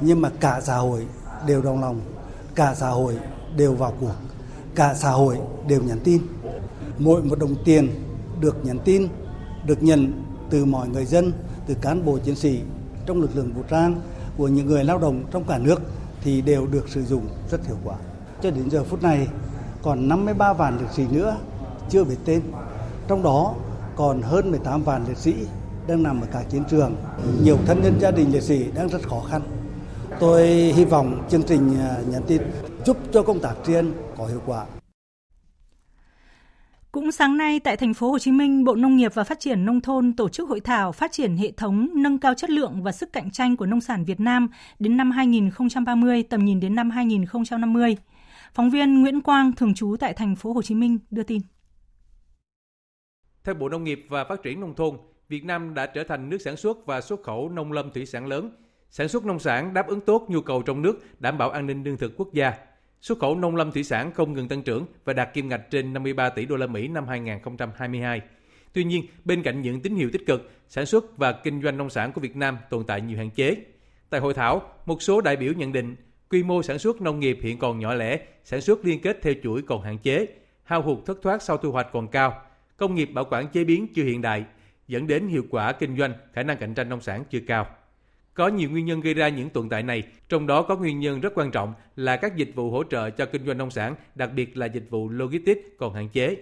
S13: nhưng mà cả xã hội đều đồng lòng, cả xã hội đều vào cuộc, cả xã hội đều nhắn tin. Mỗi một đồng tiền được nhắn tin, được nhận từ mọi người dân, từ cán bộ chiến sĩ trong lực lượng vũ trang, của những người lao động trong cả nước thì đều được sử dụng rất hiệu quả. Cho đến giờ phút này còn 53 vạn liệt sĩ nữa chưa biết tên. Trong đó còn hơn 18 vạn liệt sĩ đang nằm ở các chiến trường. Nhiều thân nhân gia đình liệt sĩ đang rất khó khăn. Tôi hy vọng chương trình à, nhắn tin giúp cho công tác tri ân có hiệu quả.
S1: Cũng sáng nay tại thành phố Hồ Chí Minh, Bộ Nông nghiệp và Phát triển nông thôn tổ chức hội thảo phát triển hệ thống nâng cao chất lượng và sức cạnh tranh của nông sản Việt Nam đến năm 2030, tầm nhìn đến năm 2050. Phóng viên Nguyễn Quang thường trú tại thành phố Hồ Chí Minh đưa tin.
S14: Theo Bộ Nông nghiệp và Phát triển nông thôn, Việt Nam đã trở thành nước sản xuất và xuất khẩu nông lâm thủy sản lớn. Sản xuất nông sản đáp ứng tốt nhu cầu trong nước, đảm bảo an ninh lương thực quốc gia. Xuất khẩu nông lâm thủy sản không ngừng tăng trưởng và đạt kim ngạch trên 53 tỷ đô la Mỹ năm 2022. Tuy nhiên, bên cạnh những tín hiệu tích cực, sản xuất và kinh doanh nông sản của Việt Nam tồn tại nhiều hạn chế. Tại hội thảo, một số đại biểu nhận định quy mô sản xuất nông nghiệp hiện còn nhỏ lẻ, sản xuất liên kết theo chuỗi còn hạn chế, hao hụt thất thoát sau thu hoạch còn cao, công nghiệp bảo quản chế biến chưa hiện đại, dẫn đến hiệu quả kinh doanh, khả năng cạnh tranh nông sản chưa cao. Có nhiều nguyên nhân gây ra những tồn tại này, trong đó có nguyên nhân rất quan trọng là các dịch vụ hỗ trợ cho kinh doanh nông sản, đặc biệt là dịch vụ logistics còn hạn chế.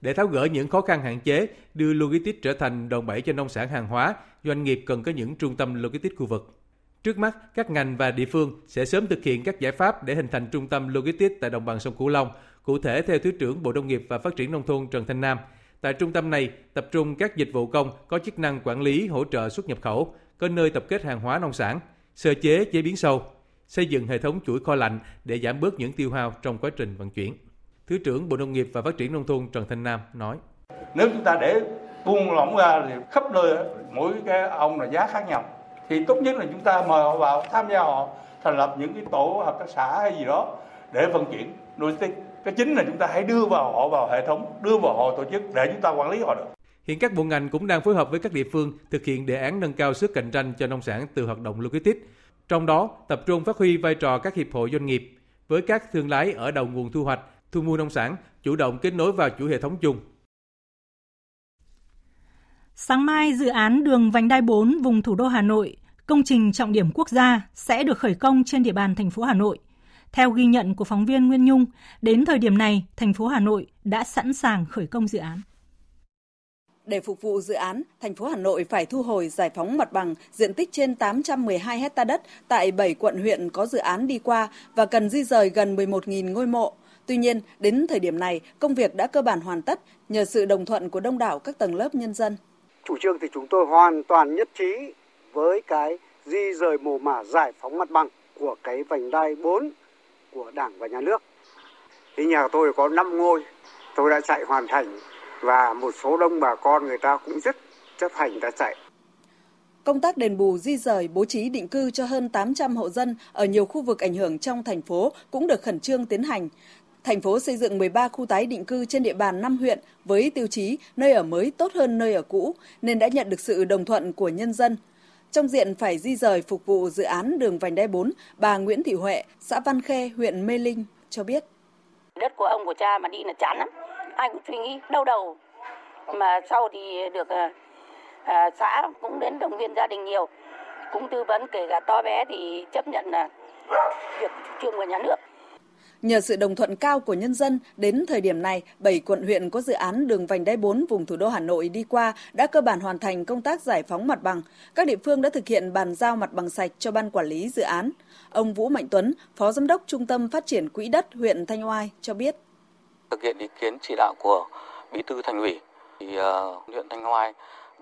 S14: Để tháo gỡ những khó khăn hạn chế, đưa logistics trở thành đòn bẩy cho nông sản hàng hóa, doanh nghiệp cần có những trung tâm logistics khu vực. Trước mắt, các ngành và địa phương sẽ sớm thực hiện các giải pháp để hình thành trung tâm logistics tại đồng bằng sông Cửu Long. Cụ thể, theo Thứ trưởng Bộ Nông nghiệp và Phát triển Nông thôn Trần Thanh Nam, tại trung tâm này tập trung các dịch vụ công có chức năng quản lý hỗ trợ xuất nhập khẩu, có nơi tập kết hàng hóa nông sản, sơ chế chế biến sâu, xây dựng hệ thống chuỗi kho lạnh để giảm bớt những tiêu hao trong quá trình vận chuyển. Thứ trưởng Bộ Nông nghiệp và Phát triển Nông thôn Trần Thanh Nam nói.
S15: Nếu chúng ta để buông lỏng ra thì khắp nơi mỗi cái ông là giá khác nhau. Thì tốt nhất là chúng ta mời họ vào tham gia họ thành lập những cái tổ hợp tác xã hay gì đó để vận chuyển logistics. Cái chính là chúng ta hãy đưa vào họ vào hệ thống, đưa vào họ tổ chức để chúng ta quản lý họ được.
S14: Hiện các bộ ngành cũng đang phối hợp với các địa phương thực hiện đề án nâng cao sức cạnh tranh cho nông sản từ hoạt động logistics. Trong đó, tập trung phát huy vai trò các hiệp hội doanh nghiệp với các thương lái ở đầu nguồn thu hoạch, thu mua nông sản, chủ động kết nối vào chuỗi hệ thống chung.
S1: Sáng mai, dự án đường vành đai 4 vùng thủ đô Hà Nội, công trình trọng điểm quốc gia sẽ được khởi công trên địa bàn thành phố Hà Nội. Theo ghi nhận của phóng viên Nguyên Nhung, đến thời điểm này, thành phố Hà Nội đã sẵn sàng khởi công dự án.
S16: Để phục vụ dự án, thành phố Hà Nội phải thu hồi giải phóng mặt bằng diện tích trên 812 hecta đất tại 7 quận huyện có dự án đi qua và cần di rời gần 11.000 ngôi mộ. Tuy nhiên, đến thời điểm này, công việc đã cơ bản hoàn tất nhờ sự đồng thuận của đông đảo các tầng lớp nhân dân.
S17: Chủ trương thì chúng tôi hoàn toàn nhất trí với cái di rời mồ mả giải phóng mặt bằng của cái vành đai 4 của Đảng và Nhà nước. Thì nhà tôi có 5 ngôi, tôi đã chạy hoàn thành và một số đông bà con người ta cũng rất chấp hành đã chạy.
S16: Công tác đền bù di rời bố trí định cư cho hơn 800 hộ dân ở nhiều khu vực ảnh hưởng trong thành phố cũng được khẩn trương tiến hành. Thành phố xây dựng 13 khu tái định cư trên địa bàn 5 huyện với tiêu chí nơi ở mới tốt hơn nơi ở cũ nên đã nhận được sự đồng thuận của nhân dân. Trong diện phải di rời phục vụ dự án đường vành đai 4, bà Nguyễn Thị Huệ, xã Văn Khê, huyện Mê Linh cho biết.
S18: Đất của ông của cha mà đi là chán lắm. Ai cũng suy nghĩ đau đầu. Mà sau thì được à, à xã cũng đến động viên gia đình nhiều. Cũng tư vấn kể cả to bé thì chấp nhận là việc chủ trương của nhà nước.
S16: Nhờ sự đồng thuận cao của nhân dân, đến thời điểm này, 7 quận huyện có dự án đường vành đai 4 vùng thủ đô Hà Nội đi qua đã cơ bản hoàn thành công tác giải phóng mặt bằng. Các địa phương đã thực hiện bàn giao mặt bằng sạch cho ban quản lý dự án. Ông Vũ Mạnh Tuấn, Phó Giám đốc Trung tâm Phát triển Quỹ đất huyện Thanh Oai cho biết.
S19: Thực hiện ý kiến chỉ đạo của Bí thư Thành ủy, thì uh, huyện Thanh Oai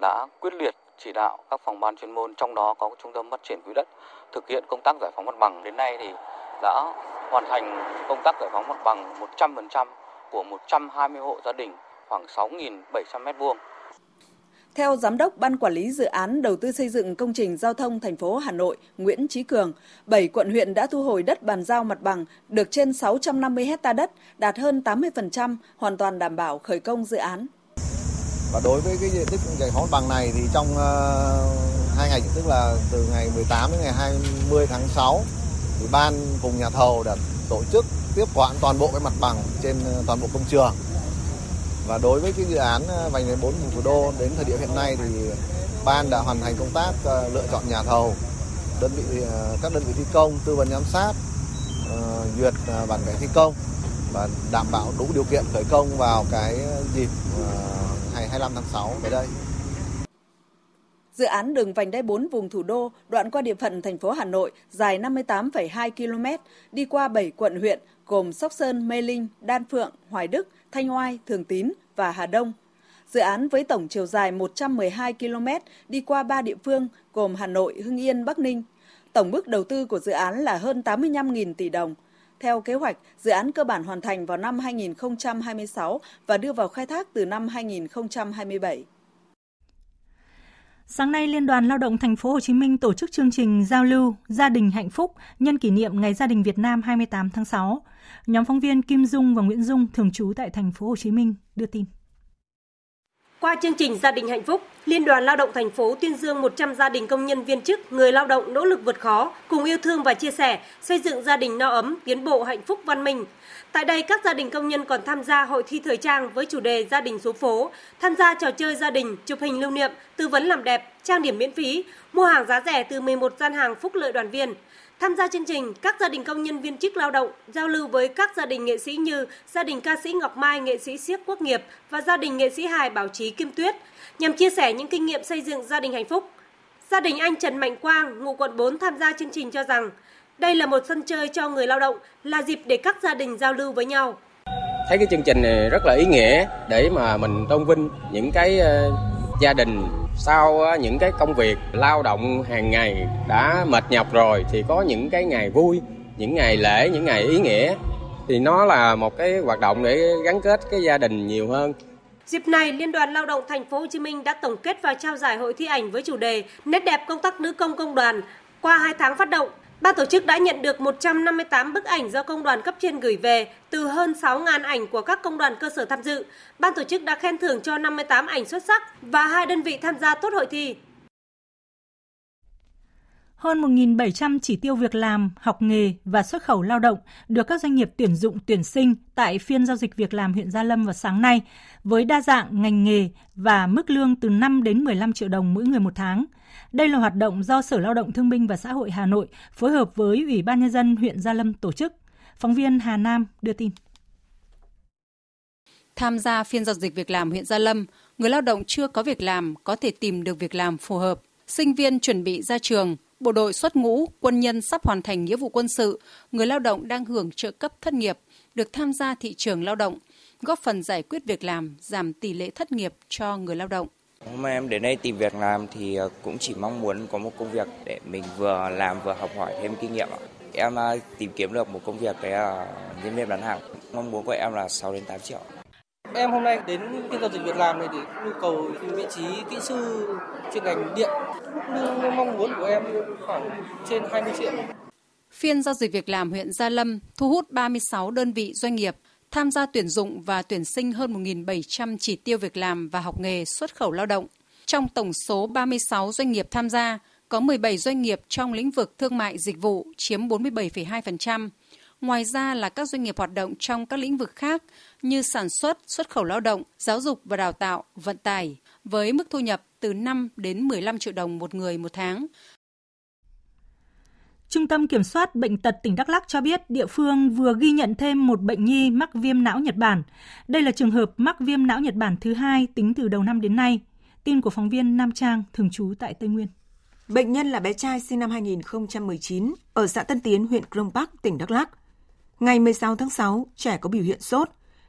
S19: đã quyết liệt chỉ đạo các phòng ban chuyên môn trong đó có Trung tâm Phát triển Quỹ đất thực hiện công tác giải phóng mặt bằng. Đến nay thì đã hoàn thành công tác giải phóng mặt bằng 100% của 120 hộ gia đình khoảng 6.700 m2.
S16: Theo Giám đốc Ban Quản lý Dự án Đầu tư xây dựng công trình giao thông thành phố Hà Nội Nguyễn Trí Cường, 7 quận huyện đã thu hồi đất bàn giao mặt bằng được trên 650 hecta đất, đạt hơn 80%, hoàn toàn đảm bảo khởi công dự án.
S20: Và đối với cái diện tích giải phóng mặt bằng này thì trong uh, hai ngày tức là từ ngày 18 đến ngày 20 tháng 6 ủy ban cùng nhà thầu đã tổ chức tiếp quản toàn bộ cái mặt bằng trên ờ, toàn bộ công trường và đối với cái dự án ờ, vành đai 4 vùng thủ đô đến thời điểm hiện nay thì ban đã hoàn thành công tác ờ, lựa chọn nhà thầu, đơn vị các đơn vị thi công, tư vấn giám sát, duyệt bản vẽ thi công và đảm bảo đủ điều kiện khởi công vào cái dịp ngày 25 tháng 6 tới đây.
S16: Dự án đường vành đai 4 vùng thủ đô đoạn qua địa phận thành phố Hà Nội dài 58,2 km, đi qua 7 quận huyện gồm Sóc Sơn, Mê Linh, Đan Phượng, Hoài Đức, Thanh Oai, Thường Tín và Hà Đông. Dự án với tổng chiều dài 112 km đi qua 3 địa phương gồm Hà Nội, Hưng Yên, Bắc Ninh. Tổng mức đầu tư của dự án là hơn 85.000 tỷ đồng. Theo kế hoạch, dự án cơ bản hoàn thành vào năm 2026 và đưa vào khai thác từ năm 2027.
S1: Sáng nay, Liên đoàn Lao động Thành phố Hồ Chí Minh tổ chức chương trình giao lưu Gia đình hạnh phúc nhân kỷ niệm Ngày Gia đình Việt Nam 28 tháng 6. Nhóm phóng viên Kim Dung và Nguyễn Dung thường trú tại Thành phố Hồ Chí Minh đưa tin.
S21: Qua chương trình Gia đình hạnh phúc, Liên đoàn Lao động thành phố tuyên dương 100 gia đình công nhân viên chức, người lao động nỗ lực vượt khó, cùng yêu thương và chia sẻ, xây dựng gia đình no ấm, tiến bộ hạnh phúc văn minh. Tại đây, các gia đình công nhân còn tham gia hội thi thời trang với chủ đề Gia đình số phố, tham gia trò chơi gia đình, chụp hình lưu niệm, tư vấn làm đẹp, trang điểm miễn phí, mua hàng giá rẻ từ 11 gian hàng phúc lợi đoàn viên. Tham gia chương trình, các gia đình công nhân viên chức lao động giao lưu với các gia đình nghệ sĩ như gia đình ca sĩ Ngọc Mai, nghệ sĩ siếc quốc nghiệp và gia đình nghệ sĩ hài Bảo Trí Kim Tuyết nhằm chia sẻ những kinh nghiệm xây dựng gia đình hạnh phúc. Gia đình anh Trần Mạnh Quang, ngụ quận 4 tham gia chương trình cho rằng đây là một sân chơi cho người lao động, là dịp để các gia đình giao lưu với nhau.
S22: Thấy cái chương trình này rất là ý nghĩa để mà mình tôn vinh những cái ờ, gia đình sau những cái công việc lao động hàng ngày đã mệt nhọc rồi thì có những cái ngày vui, những ngày lễ, những ngày ý nghĩa thì nó là một cái hoạt động để gắn kết cái gia đình nhiều hơn.
S21: Dịp này, Liên đoàn Lao động Thành phố Hồ Chí Minh đã tổng kết và trao giải hội thi ảnh với chủ đề Nét đẹp công tác nữ công công đoàn. Qua 2 tháng phát động, Ban tổ chức đã nhận được 158 bức ảnh do công đoàn cấp trên gửi về, từ hơn 6.000 ảnh của các công đoàn cơ sở tham dự. Ban tổ chức đã khen thưởng cho 58 ảnh xuất sắc và hai đơn vị tham gia tốt hội thi.
S1: Hơn 1.700 chỉ tiêu việc làm, học nghề và xuất khẩu lao động được các doanh nghiệp tuyển dụng tuyển sinh tại phiên giao dịch việc làm huyện Gia Lâm vào sáng nay với đa dạng ngành nghề và mức lương từ 5 đến 15 triệu đồng mỗi người một tháng. Đây là hoạt động do Sở Lao động Thương binh và Xã hội Hà Nội phối hợp với Ủy ban Nhân dân huyện Gia Lâm tổ chức. Phóng viên Hà Nam đưa tin.
S23: Tham gia phiên giao dịch việc làm huyện Gia Lâm, người lao động chưa có việc làm có thể tìm được việc làm phù hợp. Sinh viên chuẩn bị ra trường, bộ đội xuất ngũ, quân nhân sắp hoàn thành nghĩa vụ quân sự, người lao động đang hưởng trợ cấp thất nghiệp, được tham gia thị trường lao động, góp phần giải quyết việc làm, giảm tỷ lệ thất nghiệp cho người lao động.
S24: Hôm nay em đến đây tìm việc làm thì ờ, cũng chỉ mong muốn có một công việc để mình vừa làm vừa học hỏi thêm kinh nghiệm. Em ờ, tìm kiếm được một công việc cái ờ, nhân viên bán hàng. Mong muốn của em là 6 đến 8 triệu.
S25: Em hôm nay đến phiên giao dịch việc làm này để nhu cầu vị trí kỹ sư chuyên ngành điện. lương mong muốn của em khoảng trên 20 triệu.
S23: Phiên giao dịch việc làm huyện Gia Lâm thu hút 36 đơn vị doanh nghiệp tham gia tuyển dụng và tuyển sinh hơn 1.700 chỉ tiêu việc làm và học nghề xuất khẩu lao động. Trong tổng số 36 doanh nghiệp tham gia, có 17 doanh nghiệp trong lĩnh vực thương mại dịch vụ chiếm 47,2%. Ngoài ra là các doanh nghiệp hoạt động trong các lĩnh vực khác như sản xuất, xuất khẩu lao động, giáo dục và đào tạo, vận tải, với mức thu nhập từ 5 đến 15 triệu đồng một người một tháng.
S1: Trung tâm Kiểm soát Bệnh tật tỉnh Đắk Lắk cho biết địa phương vừa ghi nhận thêm một bệnh nhi mắc viêm não Nhật Bản. Đây là trường hợp mắc viêm não Nhật Bản thứ hai tính từ đầu năm đến nay. Tin của phóng viên Nam Trang, thường trú tại Tây Nguyên.
S26: Bệnh nhân là bé trai sinh năm 2019 ở xã Tân Tiến, huyện Krông Park, tỉnh Đắk Lắk. Ngày 16 tháng 6, trẻ có biểu hiện sốt.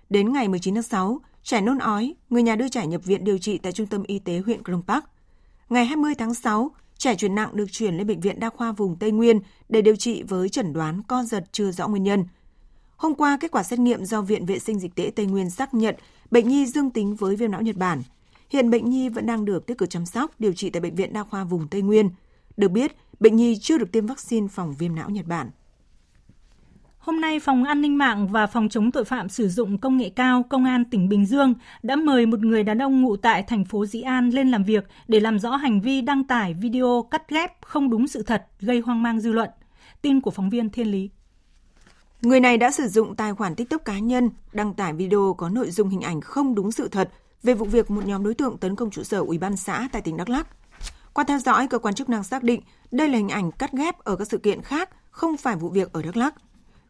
S26: Đến ngày 19 tháng 6, trẻ nôn ói, người nhà đưa trẻ nhập viện điều trị tại trung tâm y tế huyện Krông Park. Ngày 20 tháng 6, trẻ chuyển nặng được chuyển lên bệnh viện đa khoa vùng Tây Nguyên để điều trị với chẩn đoán co giật chưa rõ nguyên nhân. Hôm qua, kết quả xét nghiệm do Viện Vệ sinh Dịch tễ Tây Nguyên xác nhận bệnh nhi dương tính với viêm não Nhật Bản. Hiện bệnh nhi vẫn đang được tích cực chăm sóc, điều trị tại Bệnh viện Đa khoa vùng Tây Nguyên. Được biết, bệnh nhi chưa được tiêm vaccine phòng viêm não Nhật Bản.
S1: Hôm nay, Phòng An ninh mạng và Phòng chống tội phạm sử dụng công nghệ cao Công an tỉnh Bình Dương đã mời một người đàn ông ngụ tại thành phố Dĩ An lên làm việc để làm rõ hành vi đăng tải video cắt ghép không đúng sự thật gây hoang mang dư luận. Tin của phóng viên Thiên Lý.
S26: Người này đã sử dụng tài khoản TikTok cá nhân đăng tải video có nội dung hình ảnh không đúng sự thật về vụ việc một nhóm đối tượng tấn công trụ sở Ủy ban xã tại tỉnh Đắk Lắk. Qua theo dõi, cơ quan chức năng xác định đây là hình ảnh cắt ghép ở các sự kiện khác, không phải vụ việc ở Đắk Lắk.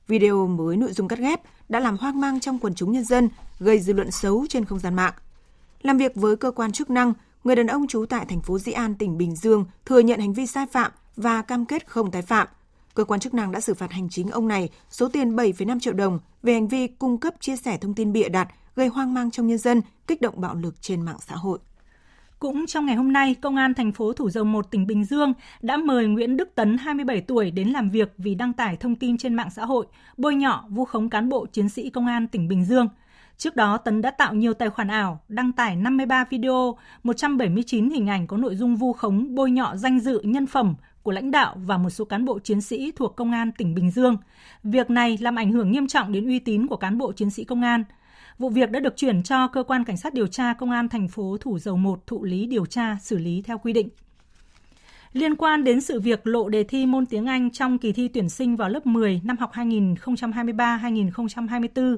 S26: Video mới nội dung cắt ghép đã làm hoang mang trong quần chúng nhân dân, gây dư luận xấu trên không gian mạng. Làm việc với cơ quan chức năng, người đàn ông trú tại thành phố Dĩ An, tỉnh Bình Dương thừa nhận hành vi sai phạm và cam kết không tái phạm. Cơ quan chức năng đã xử phạt hành chính ông này số tiền 7,5 triệu đồng về hành vi cung cấp chia sẻ thông tin bịa đặt, gây hoang mang trong nhân dân, kích động bạo lực trên mạng xã hội.
S1: Cũng trong ngày hôm nay, Công an thành phố Thủ Dầu Một, tỉnh Bình Dương đã mời Nguyễn Đức Tấn, 27 tuổi, đến làm việc vì đăng tải thông tin trên mạng xã hội, bôi nhọ, vu khống cán bộ chiến sĩ công an tỉnh Bình Dương. Trước đó, Tấn đã tạo nhiều tài khoản ảo, đăng tải 53 video, 179 hình ảnh có nội dung vu khống, bôi nhọ danh dự, nhân phẩm của lãnh đạo và một số cán bộ chiến sĩ thuộc Công an tỉnh Bình Dương. Việc này làm ảnh hưởng nghiêm trọng đến uy tín của cán bộ chiến sĩ công an. Vụ việc đã được chuyển cho cơ quan cảnh sát điều tra công an thành phố Thủ Dầu Một thụ lý điều tra xử lý theo quy định. Liên quan đến sự việc lộ đề thi môn tiếng Anh trong kỳ thi tuyển sinh vào lớp 10 năm học 2023-2024,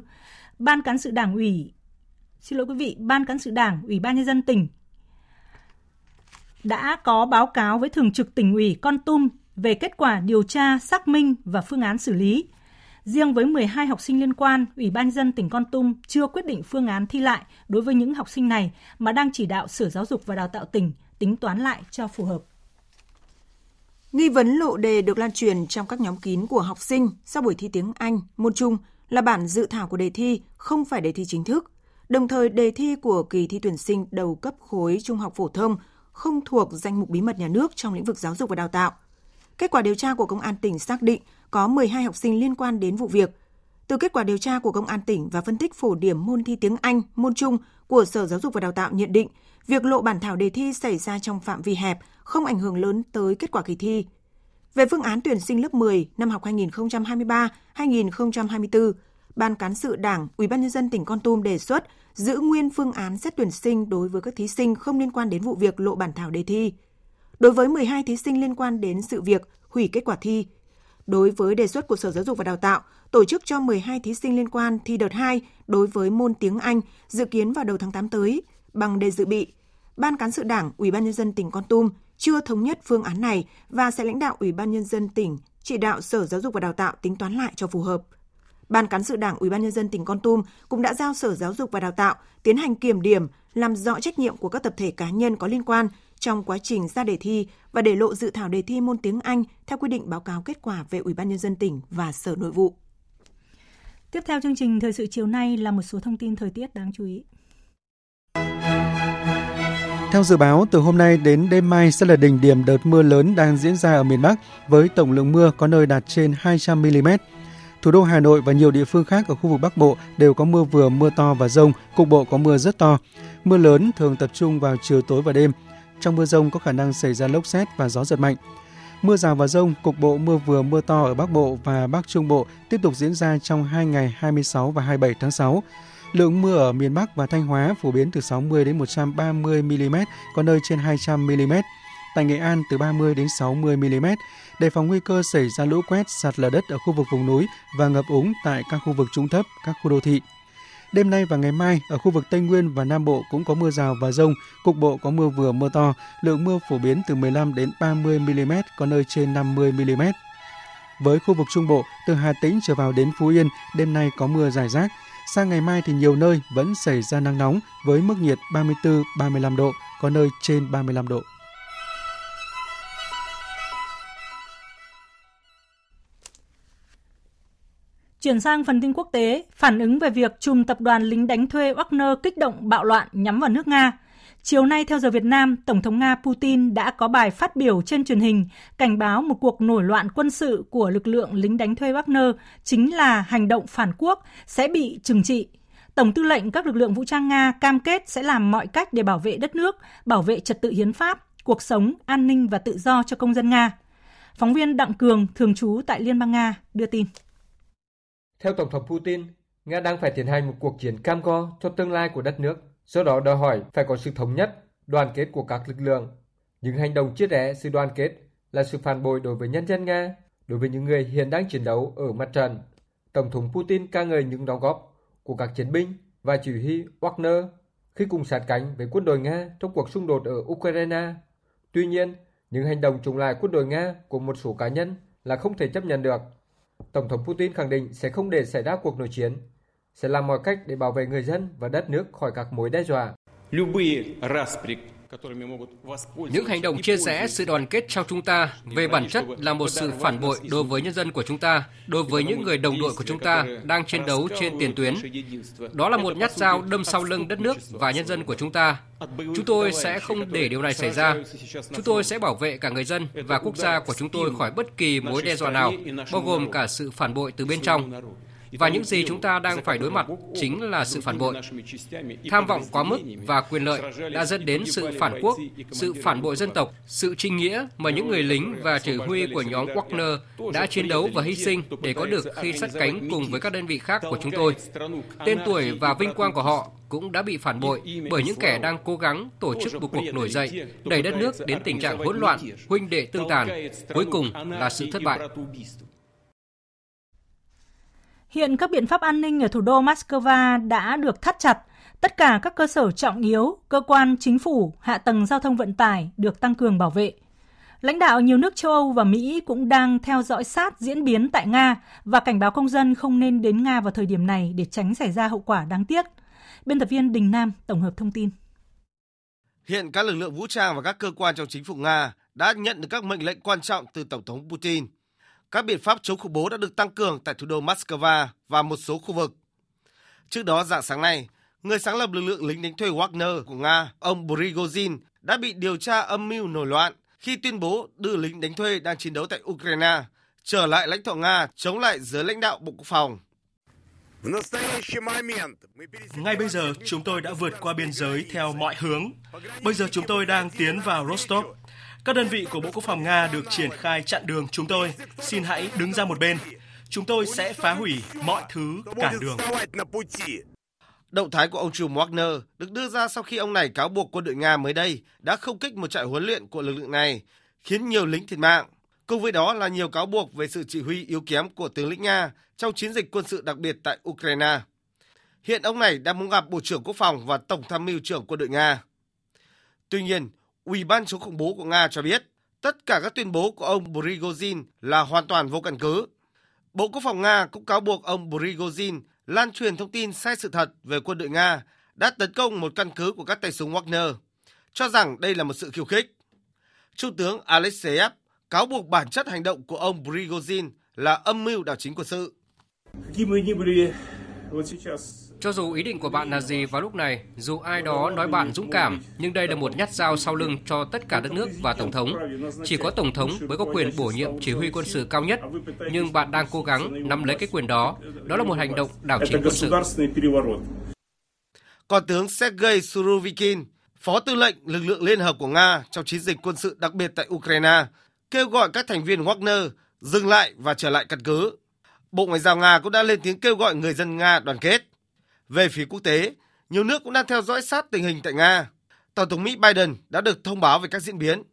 S1: Ban cán sự Đảng ủy Xin lỗi quý vị, Ban cán sự Đảng, Ủy ban nhân dân tỉnh đã có báo cáo với Thường trực tỉnh ủy Con Tum về kết quả điều tra, xác minh và phương án xử lý. Riêng với 12 học sinh liên quan, Ủy ban dân tỉnh Con Tum chưa quyết định phương án thi lại đối với những học sinh này mà đang chỉ đạo Sở Giáo dục và Đào tạo tỉnh tính toán lại cho phù hợp.
S26: Nghi vấn lộ đề được lan truyền trong các nhóm kín của học sinh sau buổi thi tiếng Anh, môn chung là bản dự thảo của đề thi, không phải đề thi chính thức. Đồng thời, đề thi của kỳ thi tuyển sinh đầu cấp khối trung học phổ thông không thuộc danh mục bí mật nhà nước trong lĩnh vực giáo dục và đào tạo. Kết quả điều tra của Công an tỉnh xác định có 12 học sinh liên quan đến vụ việc. Từ kết quả điều tra của Công an tỉnh và phân tích phổ điểm môn thi tiếng Anh, môn chung của Sở Giáo dục và Đào tạo nhận định, việc lộ bản thảo đề thi xảy ra trong phạm vi hẹp, không ảnh hưởng lớn tới kết quả kỳ thi. Về phương án tuyển sinh lớp 10 năm học 2023-2024, Ban cán sự Đảng, Ủy ban nhân dân tỉnh Con Tum đề xuất giữ nguyên phương án xét tuyển sinh đối với các thí sinh không liên quan đến vụ việc lộ bản thảo đề thi. Đối với 12 thí sinh liên quan đến sự việc hủy kết quả thi, Đối với đề xuất của Sở Giáo dục và Đào tạo, tổ chức cho 12 thí sinh liên quan thi đợt 2 đối với môn tiếng Anh dự kiến vào đầu tháng 8 tới bằng đề dự bị. Ban cán sự Đảng, Ủy ban nhân dân tỉnh Con Tum chưa thống nhất phương án này và sẽ lãnh đạo Ủy ban nhân dân tỉnh chỉ đạo Sở Giáo dục và Đào tạo tính toán lại cho phù hợp. Ban cán sự Đảng Ủy ban nhân dân tỉnh Con Tum cũng đã giao Sở Giáo dục và Đào tạo tiến hành kiểm điểm, làm rõ trách nhiệm của các tập thể cá nhân có liên quan trong quá trình ra đề thi và để lộ dự thảo đề thi môn tiếng Anh theo quy định báo cáo kết quả về Ủy ban nhân dân tỉnh và Sở Nội vụ.
S1: Tiếp theo chương trình thời sự chiều nay là một số thông tin thời tiết đáng chú ý.
S27: Theo dự báo, từ hôm nay đến đêm mai sẽ là đỉnh điểm đợt mưa lớn đang diễn ra ở miền Bắc với tổng lượng mưa có nơi đạt trên 200 mm. Thủ đô Hà Nội và nhiều địa phương khác ở khu vực Bắc Bộ đều có mưa vừa, mưa to và rông, cục bộ có mưa rất to. Mưa lớn thường tập trung vào chiều tối và đêm, trong mưa rông có khả năng xảy ra lốc xét và gió giật mạnh. Mưa rào và rông, cục bộ mưa vừa mưa to ở Bắc Bộ và Bắc Trung Bộ tiếp tục diễn ra trong 2 ngày 26 và 27 tháng 6. Lượng mưa ở miền Bắc và Thanh Hóa phổ biến từ 60 đến 130 mm, có nơi trên 200 mm. Tại Nghệ An từ 30 đến 60 mm, đề phòng nguy cơ xảy ra lũ quét, sạt lở đất ở khu vực vùng núi và ngập úng tại các khu vực trũng thấp, các khu đô thị. Đêm nay và ngày mai, ở khu vực Tây Nguyên và Nam Bộ cũng có mưa rào và rông, cục bộ có mưa vừa mưa to, lượng mưa phổ biến từ 15 đến 30 mm, có nơi trên 50 mm. Với khu vực Trung Bộ, từ Hà Tĩnh trở vào đến Phú Yên, đêm nay có mưa rải rác. Sang ngày mai thì nhiều nơi vẫn xảy ra nắng nóng với mức nhiệt 34-35 độ, có nơi trên 35 độ.
S1: Chuyển sang phần tin quốc tế, phản ứng về việc chùm tập đoàn lính đánh thuê Wagner kích động bạo loạn nhắm vào nước Nga. Chiều nay theo giờ Việt Nam, Tổng thống Nga Putin đã có bài phát biểu trên truyền hình cảnh báo một cuộc nổi loạn quân sự của lực lượng lính đánh thuê Wagner chính là hành động phản quốc sẽ bị trừng trị. Tổng tư lệnh các lực lượng vũ trang Nga cam kết sẽ làm mọi cách để bảo vệ đất nước, bảo vệ trật tự hiến pháp, cuộc sống, an ninh và tự do cho công dân Nga. Phóng viên Đặng Cường, thường trú tại Liên bang Nga, đưa tin.
S28: Theo Tổng thống Putin, Nga đang phải tiến hành một cuộc chiến cam go cho tương lai của đất nước, do đó đòi hỏi phải có sự thống nhất, đoàn kết của các lực lượng. Những hành động chia rẽ sự đoàn kết là sự phản bội đối với nhân dân Nga, đối với những người hiện đang chiến đấu ở mặt trận. Tổng thống Putin ca ngợi những đóng góp của các chiến binh và chỉ huy Wagner khi cùng sát cánh với quân đội Nga trong cuộc xung đột ở Ukraine. Tuy nhiên, những hành động chống lại quân đội Nga của một số cá nhân là không thể chấp nhận được Tổng thống Putin khẳng định sẽ không để xảy ra cuộc nội chiến, sẽ làm mọi cách để bảo vệ người dân và đất nước khỏi các mối đe dọa.
S9: Những hành động chia rẽ sự đoàn kết trong chúng ta về bản chất là một sự phản bội đối với nhân dân của chúng ta, đối với những người đồng đội của chúng ta đang chiến đấu trên tiền tuyến. Đó là một nhát dao đâm sau lưng đất nước và nhân dân của chúng ta. Chúng tôi sẽ không để điều này xảy ra. Chúng tôi sẽ bảo vệ cả người dân và quốc gia của chúng tôi khỏi bất kỳ mối đe dọa nào, bao gồm cả sự phản bội từ bên trong. Và những gì chúng ta đang phải đối mặt chính là sự phản bội. Tham vọng quá mức và quyền lợi đã dẫn đến sự phản quốc, sự phản bội dân tộc, sự trinh nghĩa mà những người lính và chỉ huy của nhóm Wagner đã chiến đấu và hy sinh để có được khi sát cánh cùng với các đơn vị khác của chúng tôi. Tên tuổi và vinh quang của họ cũng đã bị phản bội bởi những kẻ đang cố gắng tổ chức một cuộc nổi dậy, đẩy đất nước đến tình trạng hỗn loạn, huynh đệ tương tàn. Cuối cùng là sự thất bại.
S1: Hiện các biện pháp an ninh ở thủ đô Moscow đã được thắt chặt. Tất cả các cơ sở trọng yếu, cơ quan chính phủ, hạ tầng giao thông vận tải được tăng cường bảo vệ. Lãnh đạo nhiều nước châu Âu và Mỹ cũng đang theo dõi sát diễn biến tại Nga và cảnh báo công dân không nên đến Nga vào thời điểm này để tránh xảy ra hậu quả đáng tiếc. Biên tập viên Đình Nam tổng hợp thông tin.
S29: Hiện các lực lượng vũ trang và các cơ quan trong chính phủ Nga đã nhận được các mệnh lệnh quan trọng từ Tổng thống Putin các biện pháp chống khủng bố đã được tăng cường tại thủ đô Moscow và một số khu vực. Trước đó dạng sáng nay, người sáng lập lực lượng lính đánh thuê Wagner của Nga, ông Prigozhin, đã bị điều tra âm mưu nổi loạn khi tuyên bố đưa lính đánh thuê đang chiến đấu tại Ukraine trở lại lãnh thổ Nga chống lại giới lãnh đạo Bộ Quốc phòng.
S30: Ngay bây giờ, chúng tôi đã vượt qua biên giới theo mọi hướng. Bây giờ chúng tôi đang tiến vào Rostov, các đơn vị của Bộ Quốc phòng Nga được triển khai chặn đường chúng tôi. Xin hãy đứng ra một bên. Chúng tôi sẽ phá hủy mọi thứ cản đường.
S29: Động thái của ông trùm Wagner được đưa ra sau khi ông này cáo buộc quân đội Nga mới đây đã không kích một trại huấn luyện của lực lượng này, khiến nhiều lính thiệt mạng. Cùng với đó là nhiều cáo buộc về sự chỉ huy yếu kém của tướng lĩnh Nga trong chiến dịch quân sự đặc biệt tại Ukraine. Hiện ông này đang muốn gặp Bộ trưởng Quốc phòng và Tổng tham mưu trưởng quân đội Nga. Tuy nhiên, Ủy ban chống khủng bố của Nga cho biết tất cả các tuyên bố của ông Prigozhin là hoàn toàn vô căn cứ. Bộ Quốc phòng Nga cũng cáo buộc ông Prigozhin lan truyền thông tin sai sự thật về quân đội Nga đã tấn công một căn cứ của các tay súng Wagner, cho rằng đây là một sự khiêu khích. Trung tướng Alexeyev cáo buộc bản chất hành động của ông Prigozhin là âm mưu đảo chính quân sự.
S9: Cho dù ý định của bạn là gì vào lúc này, dù ai đó nói bạn dũng cảm, nhưng đây là một nhát dao sau lưng cho tất cả đất nước và Tổng thống. Chỉ có Tổng thống mới có quyền bổ nhiệm chỉ huy quân sự cao nhất, nhưng bạn đang cố gắng nắm lấy cái quyền đó. Đó là một hành động đảo chính quân sự.
S29: Còn tướng Sergei Surovikin, Phó tư lệnh lực lượng Liên hợp của Nga trong chiến dịch quân sự đặc biệt tại Ukraine, kêu gọi các thành viên Wagner dừng lại và trở lại căn cứ. Bộ Ngoại giao Nga cũng đã lên tiếng kêu gọi người dân Nga đoàn kết. Về phía quốc tế, nhiều nước cũng đang theo dõi sát tình hình tại Nga. Tổng thống Mỹ Biden đã được thông báo về các diễn biến.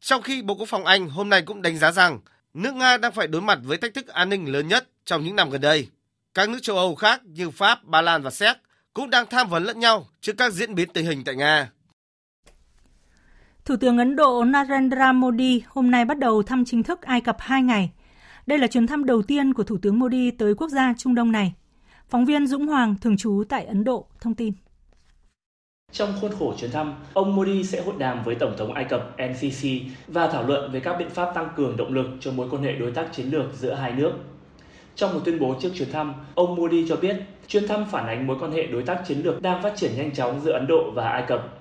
S29: Trong khi Bộ Quốc phòng Anh hôm nay cũng đánh giá rằng nước Nga đang phải đối mặt với thách thức an ninh lớn nhất trong những năm gần đây. Các nước châu Âu khác như Pháp, Ba Lan và Séc cũng đang tham vấn lẫn nhau trước các diễn biến tình hình tại Nga.
S1: Thủ tướng Ấn Độ Narendra Modi hôm nay bắt đầu thăm chính thức Ai Cập 2 ngày – Đây là chuyến thăm đầu tiên của Thủ tướng Modi tới quốc gia Trung Đông này. Phóng viên Dũng Hoàng thường trú tại Ấn Độ thông tin.
S31: Trong khuôn khổ chuyến thăm, ông Modi sẽ hội đàm với Tổng thống Ai Cập NCC và thảo luận về các biện pháp tăng cường động lực cho mối quan hệ đối tác chiến lược giữa hai nước. Trong một tuyên bố trước chuyến thăm, ông Modi cho biết chuyến thăm phản ánh mối quan hệ đối tác chiến lược đang phát triển nhanh chóng giữa Ấn Độ và Ai Cập.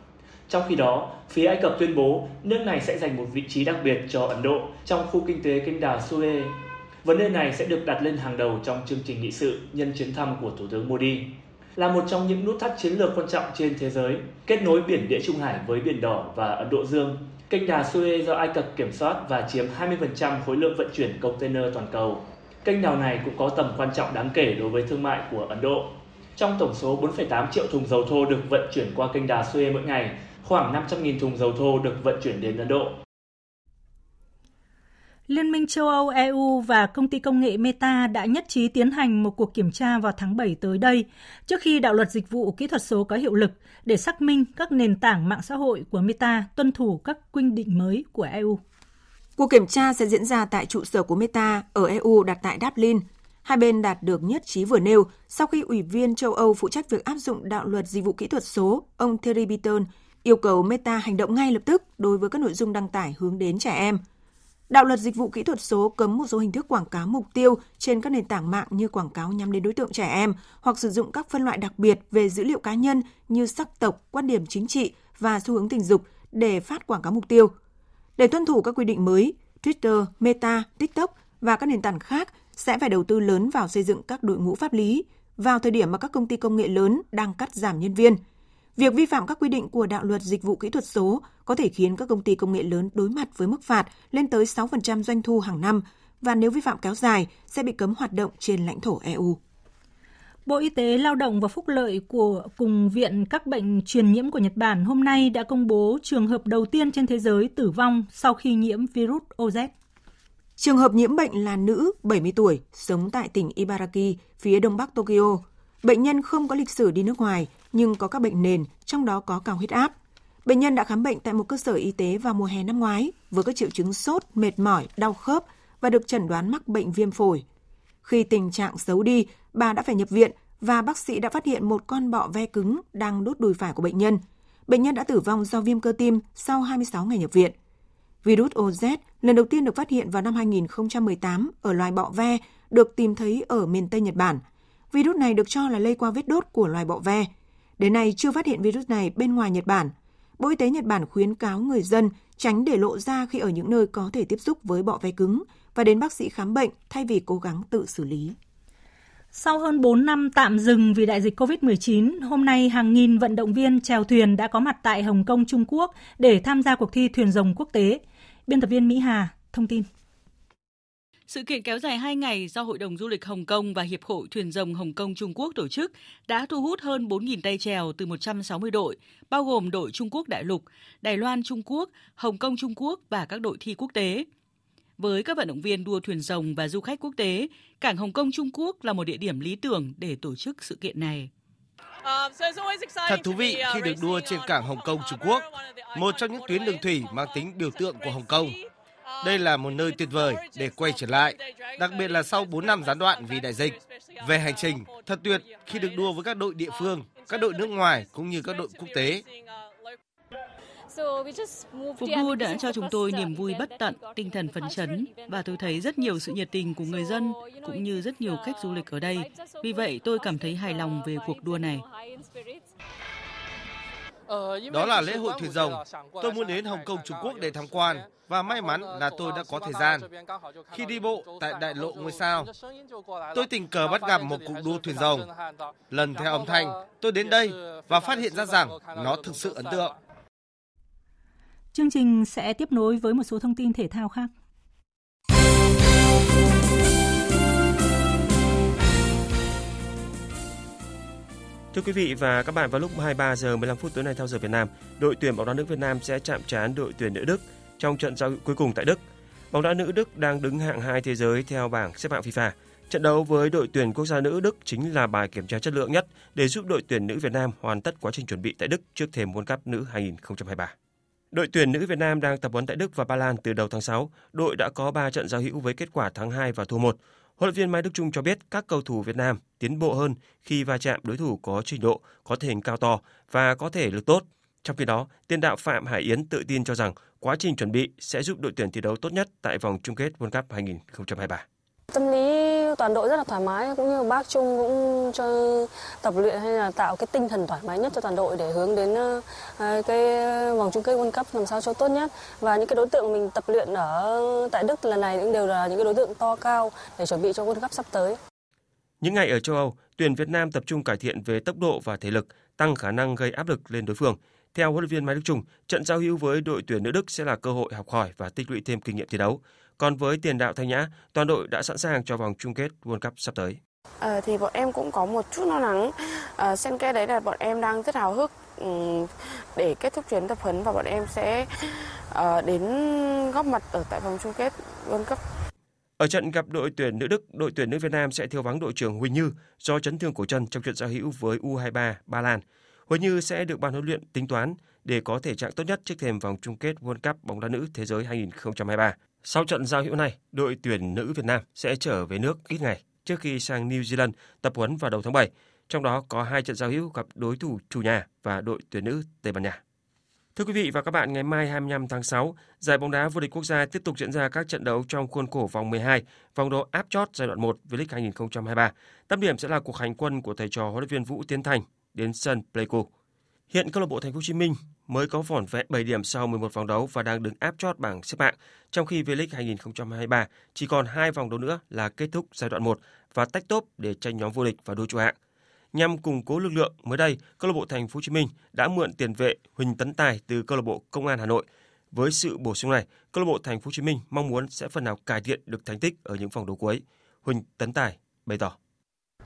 S31: Trong khi đó, phía Ai Cập tuyên bố nước này sẽ dành một vị trí đặc biệt cho Ấn Độ trong khu kinh tế kênh đảo Suez. Vấn đề này sẽ được đặt lên hàng đầu trong chương trình nghị sự nhân chuyến thăm của Thủ tướng Modi là một trong những nút thắt chiến lược quan trọng trên thế giới, kết nối biển Địa Trung Hải với Biển Đỏ và Ấn Độ Dương. Kênh đà Suez do Ai Cập kiểm soát và chiếm 20% khối lượng vận chuyển container toàn cầu. Kênh đào này cũng có tầm quan trọng đáng kể đối với thương mại của Ấn Độ. Trong tổng số 4,8 triệu thùng dầu thô được vận chuyển qua kênh đà Suez mỗi ngày, khoảng 500.000 thùng dầu thô được vận chuyển đến Ấn Độ.
S1: Liên minh châu Âu EU và công ty công nghệ Meta đã nhất trí tiến hành một cuộc kiểm tra vào tháng 7 tới đây, trước khi đạo luật dịch vụ kỹ thuật số có hiệu lực để xác minh các nền tảng mạng xã hội của Meta tuân thủ các quy định mới của EU.
S26: Cuộc kiểm tra sẽ diễn ra tại trụ sở của Meta ở EU đặt tại Dublin. Hai bên đạt được nhất trí vừa nêu sau khi Ủy viên châu Âu phụ trách việc áp dụng đạo luật dịch vụ kỹ thuật số, ông Thierry Beaton, yêu cầu Meta hành động ngay lập tức đối với các nội dung đăng tải hướng đến trẻ em – Đạo luật dịch vụ kỹ thuật số cấm một số hình thức quảng cáo mục tiêu trên các nền tảng mạng như quảng cáo nhắm đến đối tượng trẻ em hoặc sử dụng các phân loại đặc biệt về dữ liệu cá nhân như sắc tộc, quan điểm chính trị và xu hướng tình dục để phát quảng cáo mục tiêu. Để tuân thủ các quy định mới, Twitter, Meta, TikTok và các nền tảng khác sẽ phải đầu tư lớn vào xây dựng các đội ngũ pháp lý vào thời điểm mà các công ty công nghệ lớn đang cắt giảm nhân viên – Việc vi phạm các quy định của đạo luật dịch vụ kỹ thuật số có thể khiến các công ty công nghệ lớn đối mặt với mức phạt lên tới 6% doanh thu hàng năm và nếu vi phạm kéo dài sẽ bị cấm hoạt động trên lãnh thổ EU.
S1: Bộ Y tế Lao động và Phúc lợi của cùng Viện các bệnh truyền nhiễm của Nhật Bản hôm nay đã công bố trường hợp đầu tiên trên thế giới tử vong sau khi nhiễm virus OZ.
S26: Trường hợp nhiễm bệnh là nữ 70 tuổi, sống tại tỉnh Ibaraki, phía đông bắc Tokyo. Bệnh nhân không có lịch sử đi nước ngoài, nhưng có các bệnh nền, trong đó có cao huyết áp. Bệnh nhân đã khám bệnh tại một cơ sở y tế vào mùa hè năm ngoái với các triệu chứng sốt, mệt mỏi, đau khớp và được chẩn đoán mắc bệnh viêm phổi. Khi tình trạng xấu đi, bà đã phải nhập viện và bác sĩ đã phát hiện một con bọ ve cứng đang đốt đùi phải của bệnh nhân. Bệnh nhân đã tử vong do viêm cơ tim sau 26 ngày nhập viện. Virus OZ lần đầu tiên được phát hiện vào năm 2018 ở loài bọ ve được tìm thấy ở miền Tây Nhật Bản. Virus này được cho là lây qua vết đốt của loài bọ ve. Đến nay chưa phát hiện virus này bên ngoài Nhật Bản. Bộ Y tế Nhật Bản khuyến cáo người dân tránh để lộ ra khi ở những nơi có thể tiếp xúc với bọ ve cứng và đến bác sĩ khám bệnh thay vì cố gắng tự xử lý.
S1: Sau hơn 4 năm tạm dừng vì đại dịch COVID-19, hôm nay hàng nghìn vận động viên chèo thuyền đã có mặt tại Hồng Kông, Trung Quốc để tham gia cuộc thi thuyền rồng quốc tế. Biên tập viên Mỹ Hà thông tin.
S32: Sự kiện kéo dài 2 ngày do Hội đồng Du lịch Hồng Kông và Hiệp hội Thuyền rồng Hồng Kông Trung Quốc tổ chức đã thu hút hơn 4.000 tay chèo từ 160 đội, bao gồm đội Trung Quốc Đại lục, Đài Loan Trung Quốc, Hồng Kông Trung Quốc và các đội thi quốc tế. Với các vận động viên đua thuyền rồng và du khách quốc tế, cảng Hồng Kông Trung Quốc là một địa điểm lý tưởng để tổ chức sự kiện này.
S29: Thật thú vị khi được đua trên cảng Hồng Kông Trung Quốc, một trong những tuyến đường thủy mang tính biểu tượng của Hồng Kông. Đây là một nơi tuyệt vời để quay trở lại, đặc biệt là sau 4 năm gián đoạn vì đại dịch. Về hành trình, thật tuyệt khi được đua với các đội địa phương, các đội nước ngoài cũng như các đội quốc tế.
S32: Cuộc đua đã cho chúng tôi niềm vui bất tận, tinh thần phấn chấn và tôi thấy rất nhiều sự nhiệt tình của người dân cũng như rất nhiều khách du lịch ở đây. Vì vậy tôi cảm thấy hài lòng về cuộc đua này.
S29: Đó là lễ hội thuyền rồng. Tôi muốn đến Hồng Kông Trung Quốc để tham quan và may mắn là tôi đã có thời gian. Khi đi bộ tại đại lộ ngôi sao, tôi tình cờ bắt gặp một cuộc đua thuyền rồng. Lần theo âm thanh, tôi đến đây và phát hiện ra rằng nó thực sự ấn tượng.
S1: Chương trình sẽ tiếp nối với một số thông tin thể thao khác.
S33: Thưa quý vị và các bạn, vào lúc 23 giờ 15 phút tối nay theo giờ Việt Nam, đội tuyển bóng đá nữ Việt Nam sẽ chạm trán đội tuyển nữ Đức trong trận giao hữu cuối cùng tại Đức. Bóng đá nữ Đức đang đứng hạng 2 thế giới theo bảng xếp hạng FIFA. Trận đấu với đội tuyển quốc gia nữ Đức chính là bài kiểm tra chất lượng nhất để giúp đội tuyển nữ Việt Nam hoàn tất quá trình chuẩn bị tại Đức trước thềm World Cup nữ 2023. Đội tuyển nữ Việt Nam đang tập huấn tại Đức và Ba Lan từ đầu tháng 6. Đội đã có 3 trận giao hữu với kết quả thắng 2 và thua 1. Huấn luyện viên Mai Đức Trung cho biết các cầu thủ Việt Nam tiến bộ hơn khi va chạm đối thủ có trình độ, có thể hình cao to và có thể lực tốt. Trong khi đó, tiền đạo Phạm Hải Yến tự tin cho rằng quá trình chuẩn bị sẽ giúp đội tuyển thi đấu tốt nhất tại vòng chung kết World Cup 2023.
S34: Tâm lý toàn đội rất là thoải mái cũng như bác Trung cũng cho tập luyện hay là tạo cái tinh thần thoải mái nhất cho toàn đội để hướng đến ờ, ờ, cái vòng chung kết World Cup làm sao cho tốt nhất và những cái đối tượng mình tập luyện ở tại Đức lần này cũng đều là những cái đối tượng to cao để chuẩn bị cho World Cup sắp tới.
S33: Những ngày ở châu Âu, tuyển Việt Nam tập trung cải thiện về tốc độ và thể lực, tăng khả năng gây áp lực lên đối phương. Theo huấn luyện viên Mai Đức Trung, trận giao hữu với đội tuyển nữ Đức sẽ là cơ hội học hỏi và tích lũy thêm kinh nghiệm thi đấu. Còn với tiền đạo Thanh Nhã, toàn đội đã sẵn sàng cho vòng chung kết World Cup sắp tới.
S35: À, thì bọn em cũng có một chút lo lắng. À, xen kẽ đấy là bọn em đang rất hào hức um, để kết thúc chuyến tập huấn và bọn em sẽ uh, đến góp mặt ở tại vòng chung kết World Cup.
S33: Ở trận gặp đội tuyển nữ Đức, đội tuyển nữ Việt Nam sẽ thiếu vắng đội trưởng Huỳnh Như do chấn thương cổ chân trong trận giao hữu với U23 Ba Lan. Huỳnh Như sẽ được ban huấn luyện tính toán để có thể trạng tốt nhất trước thềm vòng chung kết World Cup bóng đá nữ thế giới 2023. Sau trận giao hữu này, đội tuyển nữ Việt Nam sẽ trở về nước ít ngày trước khi sang New Zealand tập huấn vào đầu tháng 7. Trong đó có hai trận giao hữu gặp đối thủ chủ nhà và đội tuyển nữ Tây Ban Nha. Thưa quý vị và các bạn, ngày mai 25 tháng 6, giải bóng đá vô địch quốc gia tiếp tục diễn ra các trận đấu trong khuôn khổ vòng 12, vòng đấu áp chót giai đoạn 1 V-League 2023. Tâm điểm sẽ là cuộc hành quân của thầy trò huấn luyện viên Vũ Tiến Thành đến sân Pleiku. Hiện câu lạc bộ Thành phố Hồ Chí Minh mới có vỏn vẹn 7 điểm sau 11 vòng đấu và đang đứng áp chót bảng xếp hạng, trong khi V-League 2023 chỉ còn hai vòng đấu nữa là kết thúc giai đoạn 1 và tách tốp để tranh nhóm vô địch và đua trụ hạng. Nhằm củng cố lực lượng, mới đây, câu lạc bộ Thành phố Hồ Chí Minh đã mượn tiền vệ Huỳnh Tấn Tài từ câu lạc bộ Công an Hà Nội. Với sự bổ sung này, câu lạc bộ Thành phố Hồ Chí Minh mong muốn sẽ phần nào cải thiện được thành tích ở những vòng đấu cuối. Huỳnh Tấn Tài bày tỏ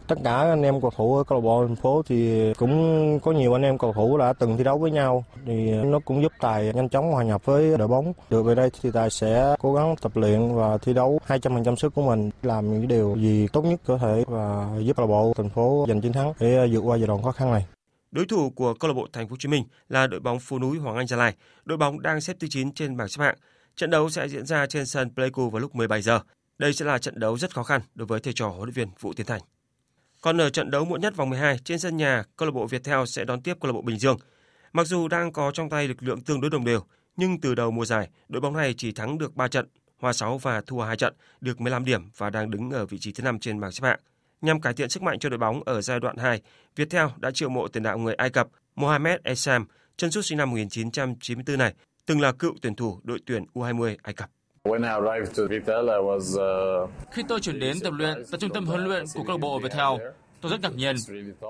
S36: tất cả anh em cầu thủ ở câu lạc bộ thành phố thì cũng có nhiều anh em cầu thủ đã từng thi đấu với nhau thì nó cũng giúp tài nhanh chóng hòa nhập với đội bóng được về đây thì tài sẽ cố gắng tập luyện và thi đấu 200% sức của mình, làm những điều gì tốt nhất có thể và giúp câu lạc bộ thành phố giành chiến thắng để ờ, vượt qua giai đoạn khó khăn này
S33: Đối thủ của câu lạc bộ Thành phố Hồ Chí Minh là đội bóng Phú Núi Hoàng Anh Gia Lai. Đội bóng đang xếp thứ 9 trên bảng xếp hạng. Trận đấu sẽ diễn ra trên sân Pleiku vào lúc 17 giờ. Đây sẽ là trận đấu rất khó khăn đối với thầy trò huấn luyện viên Vũ Tiến Thành. Còn ở trận đấu muộn nhất vòng 12 trên sân nhà, câu lạc bộ Viettel sẽ đón tiếp câu lạc bộ Bình Dương. Mặc dù đang có trong tay lực lượng tương đối đồng đều, nhưng từ đầu mùa giải, đội bóng này chỉ thắng được 3 trận, hòa 6 và thua 2 trận, được 15 điểm và đang đứng ở vị trí thứ 5 trên bảng xếp hạng. Nhằm cải thiện sức mạnh cho đội bóng ở giai đoạn 2, Viettel đã triệu mộ tiền đạo người Ai Cập Mohamed Essam, chân sút sinh năm 1994 này, từng là cựu tuyển thủ đội tuyển U20 Ai Cập.
S37: Uh, Khi tôi chuyển đến tập luyện tại trung tâm huấn luyện của câu lạc bộ Viettel, tôi rất ngạc nhiên.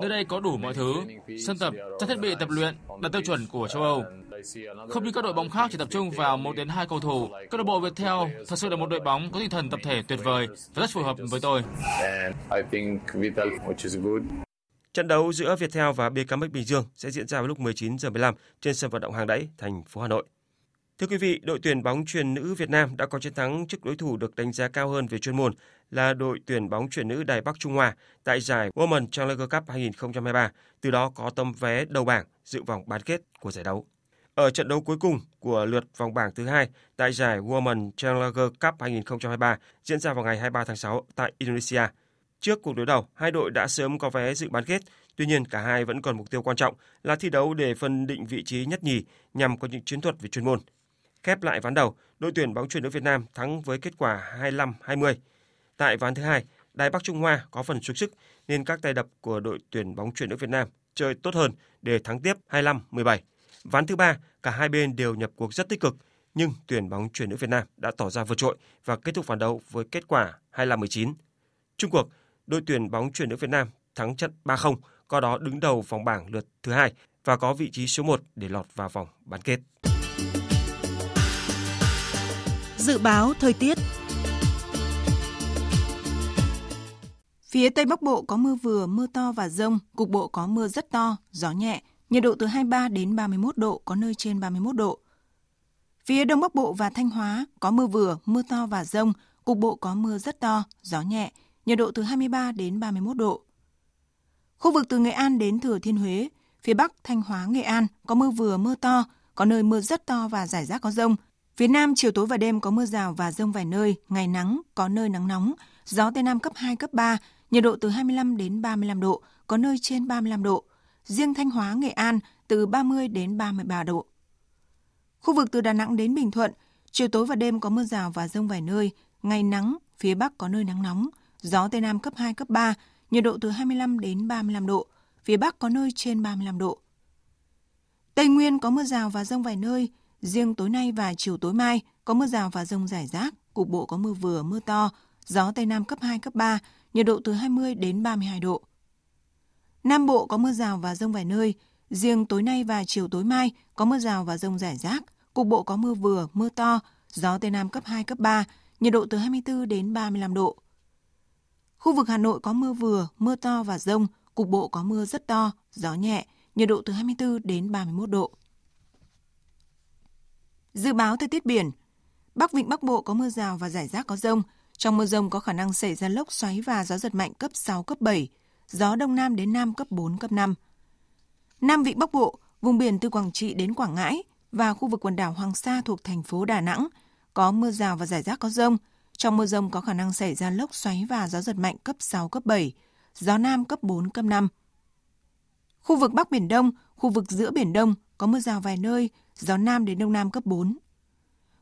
S37: Nơi đây có đủ mọi thứ, sân tập, trang thiết bị tập luyện đạt tiêu chuẩn của châu Âu. Không như các đội bóng khác chỉ tập trung vào một đến hai cầu thủ, câu lạc bộ Viettel thật sự là một đội bóng có tinh thần tập thể tuyệt vời và rất phù hợp với tôi.
S33: Trận đấu giữa Viettel và BKMX Bình Dương sẽ diễn ra vào lúc 19 giờ 15 trên sân vận động Hàng Đẫy, thành phố Hà Nội. Thưa quý vị, đội tuyển bóng chuyền nữ Việt Nam đã có chiến thắng trước đối thủ được đánh giá cao hơn về chuyên môn là đội tuyển bóng chuyền nữ Đài Bắc Trung Hoa tại giải Women Challenger Cup 2023, từ đó có tấm vé đầu bảng dự vòng bán kết của giải đấu. Ở trận đấu cuối cùng của lượt vòng bảng thứ hai tại giải Women Challenger Cup 2023 diễn ra vào ngày 23 tháng 6 tại Indonesia. Trước cuộc đối đầu, hai đội đã sớm có vé dự bán kết, tuy nhiên cả hai vẫn còn mục tiêu quan trọng là thi đấu để phân định vị trí nhất nhì nhằm có những chiến thuật về chuyên môn. Khép lại ván đầu, đội tuyển bóng chuyền nữ Việt Nam thắng với kết quả 25-20. Tại ván thứ hai, Đài Bắc Trung Hoa có phần xuất sức nên các tay đập của đội tuyển bóng chuyền nữ Việt Nam chơi tốt hơn để thắng tiếp 25-17. Ván thứ ba, cả hai bên đều nhập cuộc rất tích cực, nhưng tuyển bóng chuyền nữ Việt Nam đã tỏ ra vượt trội và kết thúc ván đấu với kết quả 25-19. Trung cuộc, đội tuyển bóng chuyền nữ Việt Nam thắng trận 3-0, có đó đứng đầu vòng bảng lượt thứ hai và có vị trí số 1 để lọt vào vòng bán kết.
S26: Dự báo thời tiết Phía Tây Bắc Bộ có mưa vừa, mưa to và rông, cục bộ có mưa rất to, gió nhẹ, nhiệt độ từ 23 đến 31 độ, có nơi trên 31 độ. Phía Đông Bắc Bộ và Thanh Hóa có mưa vừa, mưa to và rông, cục bộ có mưa rất to, gió nhẹ, nhiệt độ từ 23 đến 31 độ. Khu vực từ Nghệ An đến Thừa Thiên Huế, phía Bắc Thanh Hóa Nghệ An có mưa vừa mưa to, có nơi mưa rất to và rải rác có rông. Phía Nam chiều tối và đêm có mưa rào và rông vài nơi, ngày nắng, có nơi nắng nóng, gió Tây Nam cấp 2, cấp 3, nhiệt độ từ 25 đến 35 độ, có nơi trên 35 độ. Riêng Thanh Hóa, Nghệ An từ 30 đến 33 độ. Khu vực từ Đà Nẵng đến Bình Thuận, chiều tối và đêm có mưa rào và rông vài nơi, ngày nắng, phía Bắc có nơi nắng nóng, gió Tây Nam cấp 2, cấp 3, nhiệt độ từ 25 đến 35 độ, phía Bắc có nơi trên 35 độ. Tây Nguyên có mưa rào và rông vài nơi, riêng tối nay và chiều tối mai có mưa rào và rông rải rác, cục bộ có mưa vừa, mưa to, gió Tây Nam cấp 2, cấp 3, nhiệt độ từ 20 đến 32 độ. Nam Bộ có mưa rào và rông vài nơi, riêng tối nay và chiều tối mai có mưa rào và rông rải rác, cục bộ có mưa vừa, mưa to, gió Tây Nam cấp 2, cấp 3, nhiệt độ từ 24 đến 35 độ. Khu vực Hà Nội có mưa vừa, mưa to và rông, cục bộ có mưa rất to, gió nhẹ, nhiệt độ từ 24 đến 31 độ. Dự báo thời tiết biển Bắc Vịnh Bắc Bộ có mưa rào và rải rác có rông. Trong mưa rông có khả năng xảy ra lốc xoáy và gió giật mạnh cấp 6, cấp 7. Gió Đông Nam đến Nam cấp 4, cấp 5. Nam Vịnh Bắc Bộ, vùng biển từ Quảng Trị đến Quảng Ngãi và khu vực quần đảo Hoàng Sa thuộc thành phố Đà Nẵng có mưa rào và rải rác có rông. Trong mưa rông có khả năng xảy ra lốc xoáy và gió giật mạnh cấp 6, cấp 7. Gió Nam cấp 4, cấp 5. Khu vực Bắc Biển Đông, khu vực giữa Biển Đông có mưa rào vài nơi, gió Nam đến Đông Nam cấp 4.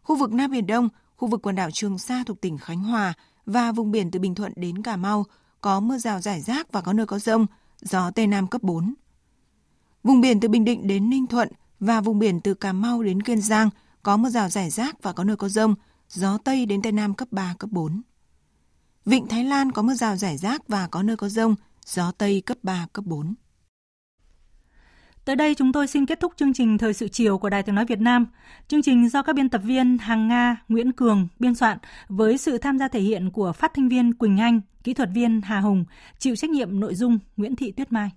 S26: Khu vực Nam Biển Đông, khu vực quần đảo Trường Sa thuộc tỉnh Khánh Hòa và vùng biển từ Bình Thuận đến Cà Mau có mưa rào rải rác và có nơi có rông, gió Tây Nam cấp 4. Vùng biển từ Bình Định đến Ninh Thuận và vùng biển từ Cà Mau đến Kiên Giang có mưa rào rải rác và có nơi có rông, gió Tây đến Tây Nam cấp 3, cấp 4. Vịnh Thái Lan có mưa rào rải rác và có nơi có rông, gió Tây cấp 3, cấp 4.
S1: Tới đây chúng tôi xin kết thúc chương trình Thời sự chiều của Đài Tiếng Nói Việt Nam. Chương trình do các biên tập viên Hàng Nga, Nguyễn Cường biên soạn với sự tham gia thể hiện của phát thanh viên Quỳnh Anh, kỹ thuật viên Hà Hùng, chịu trách nhiệm nội dung Nguyễn Thị Tuyết Mai.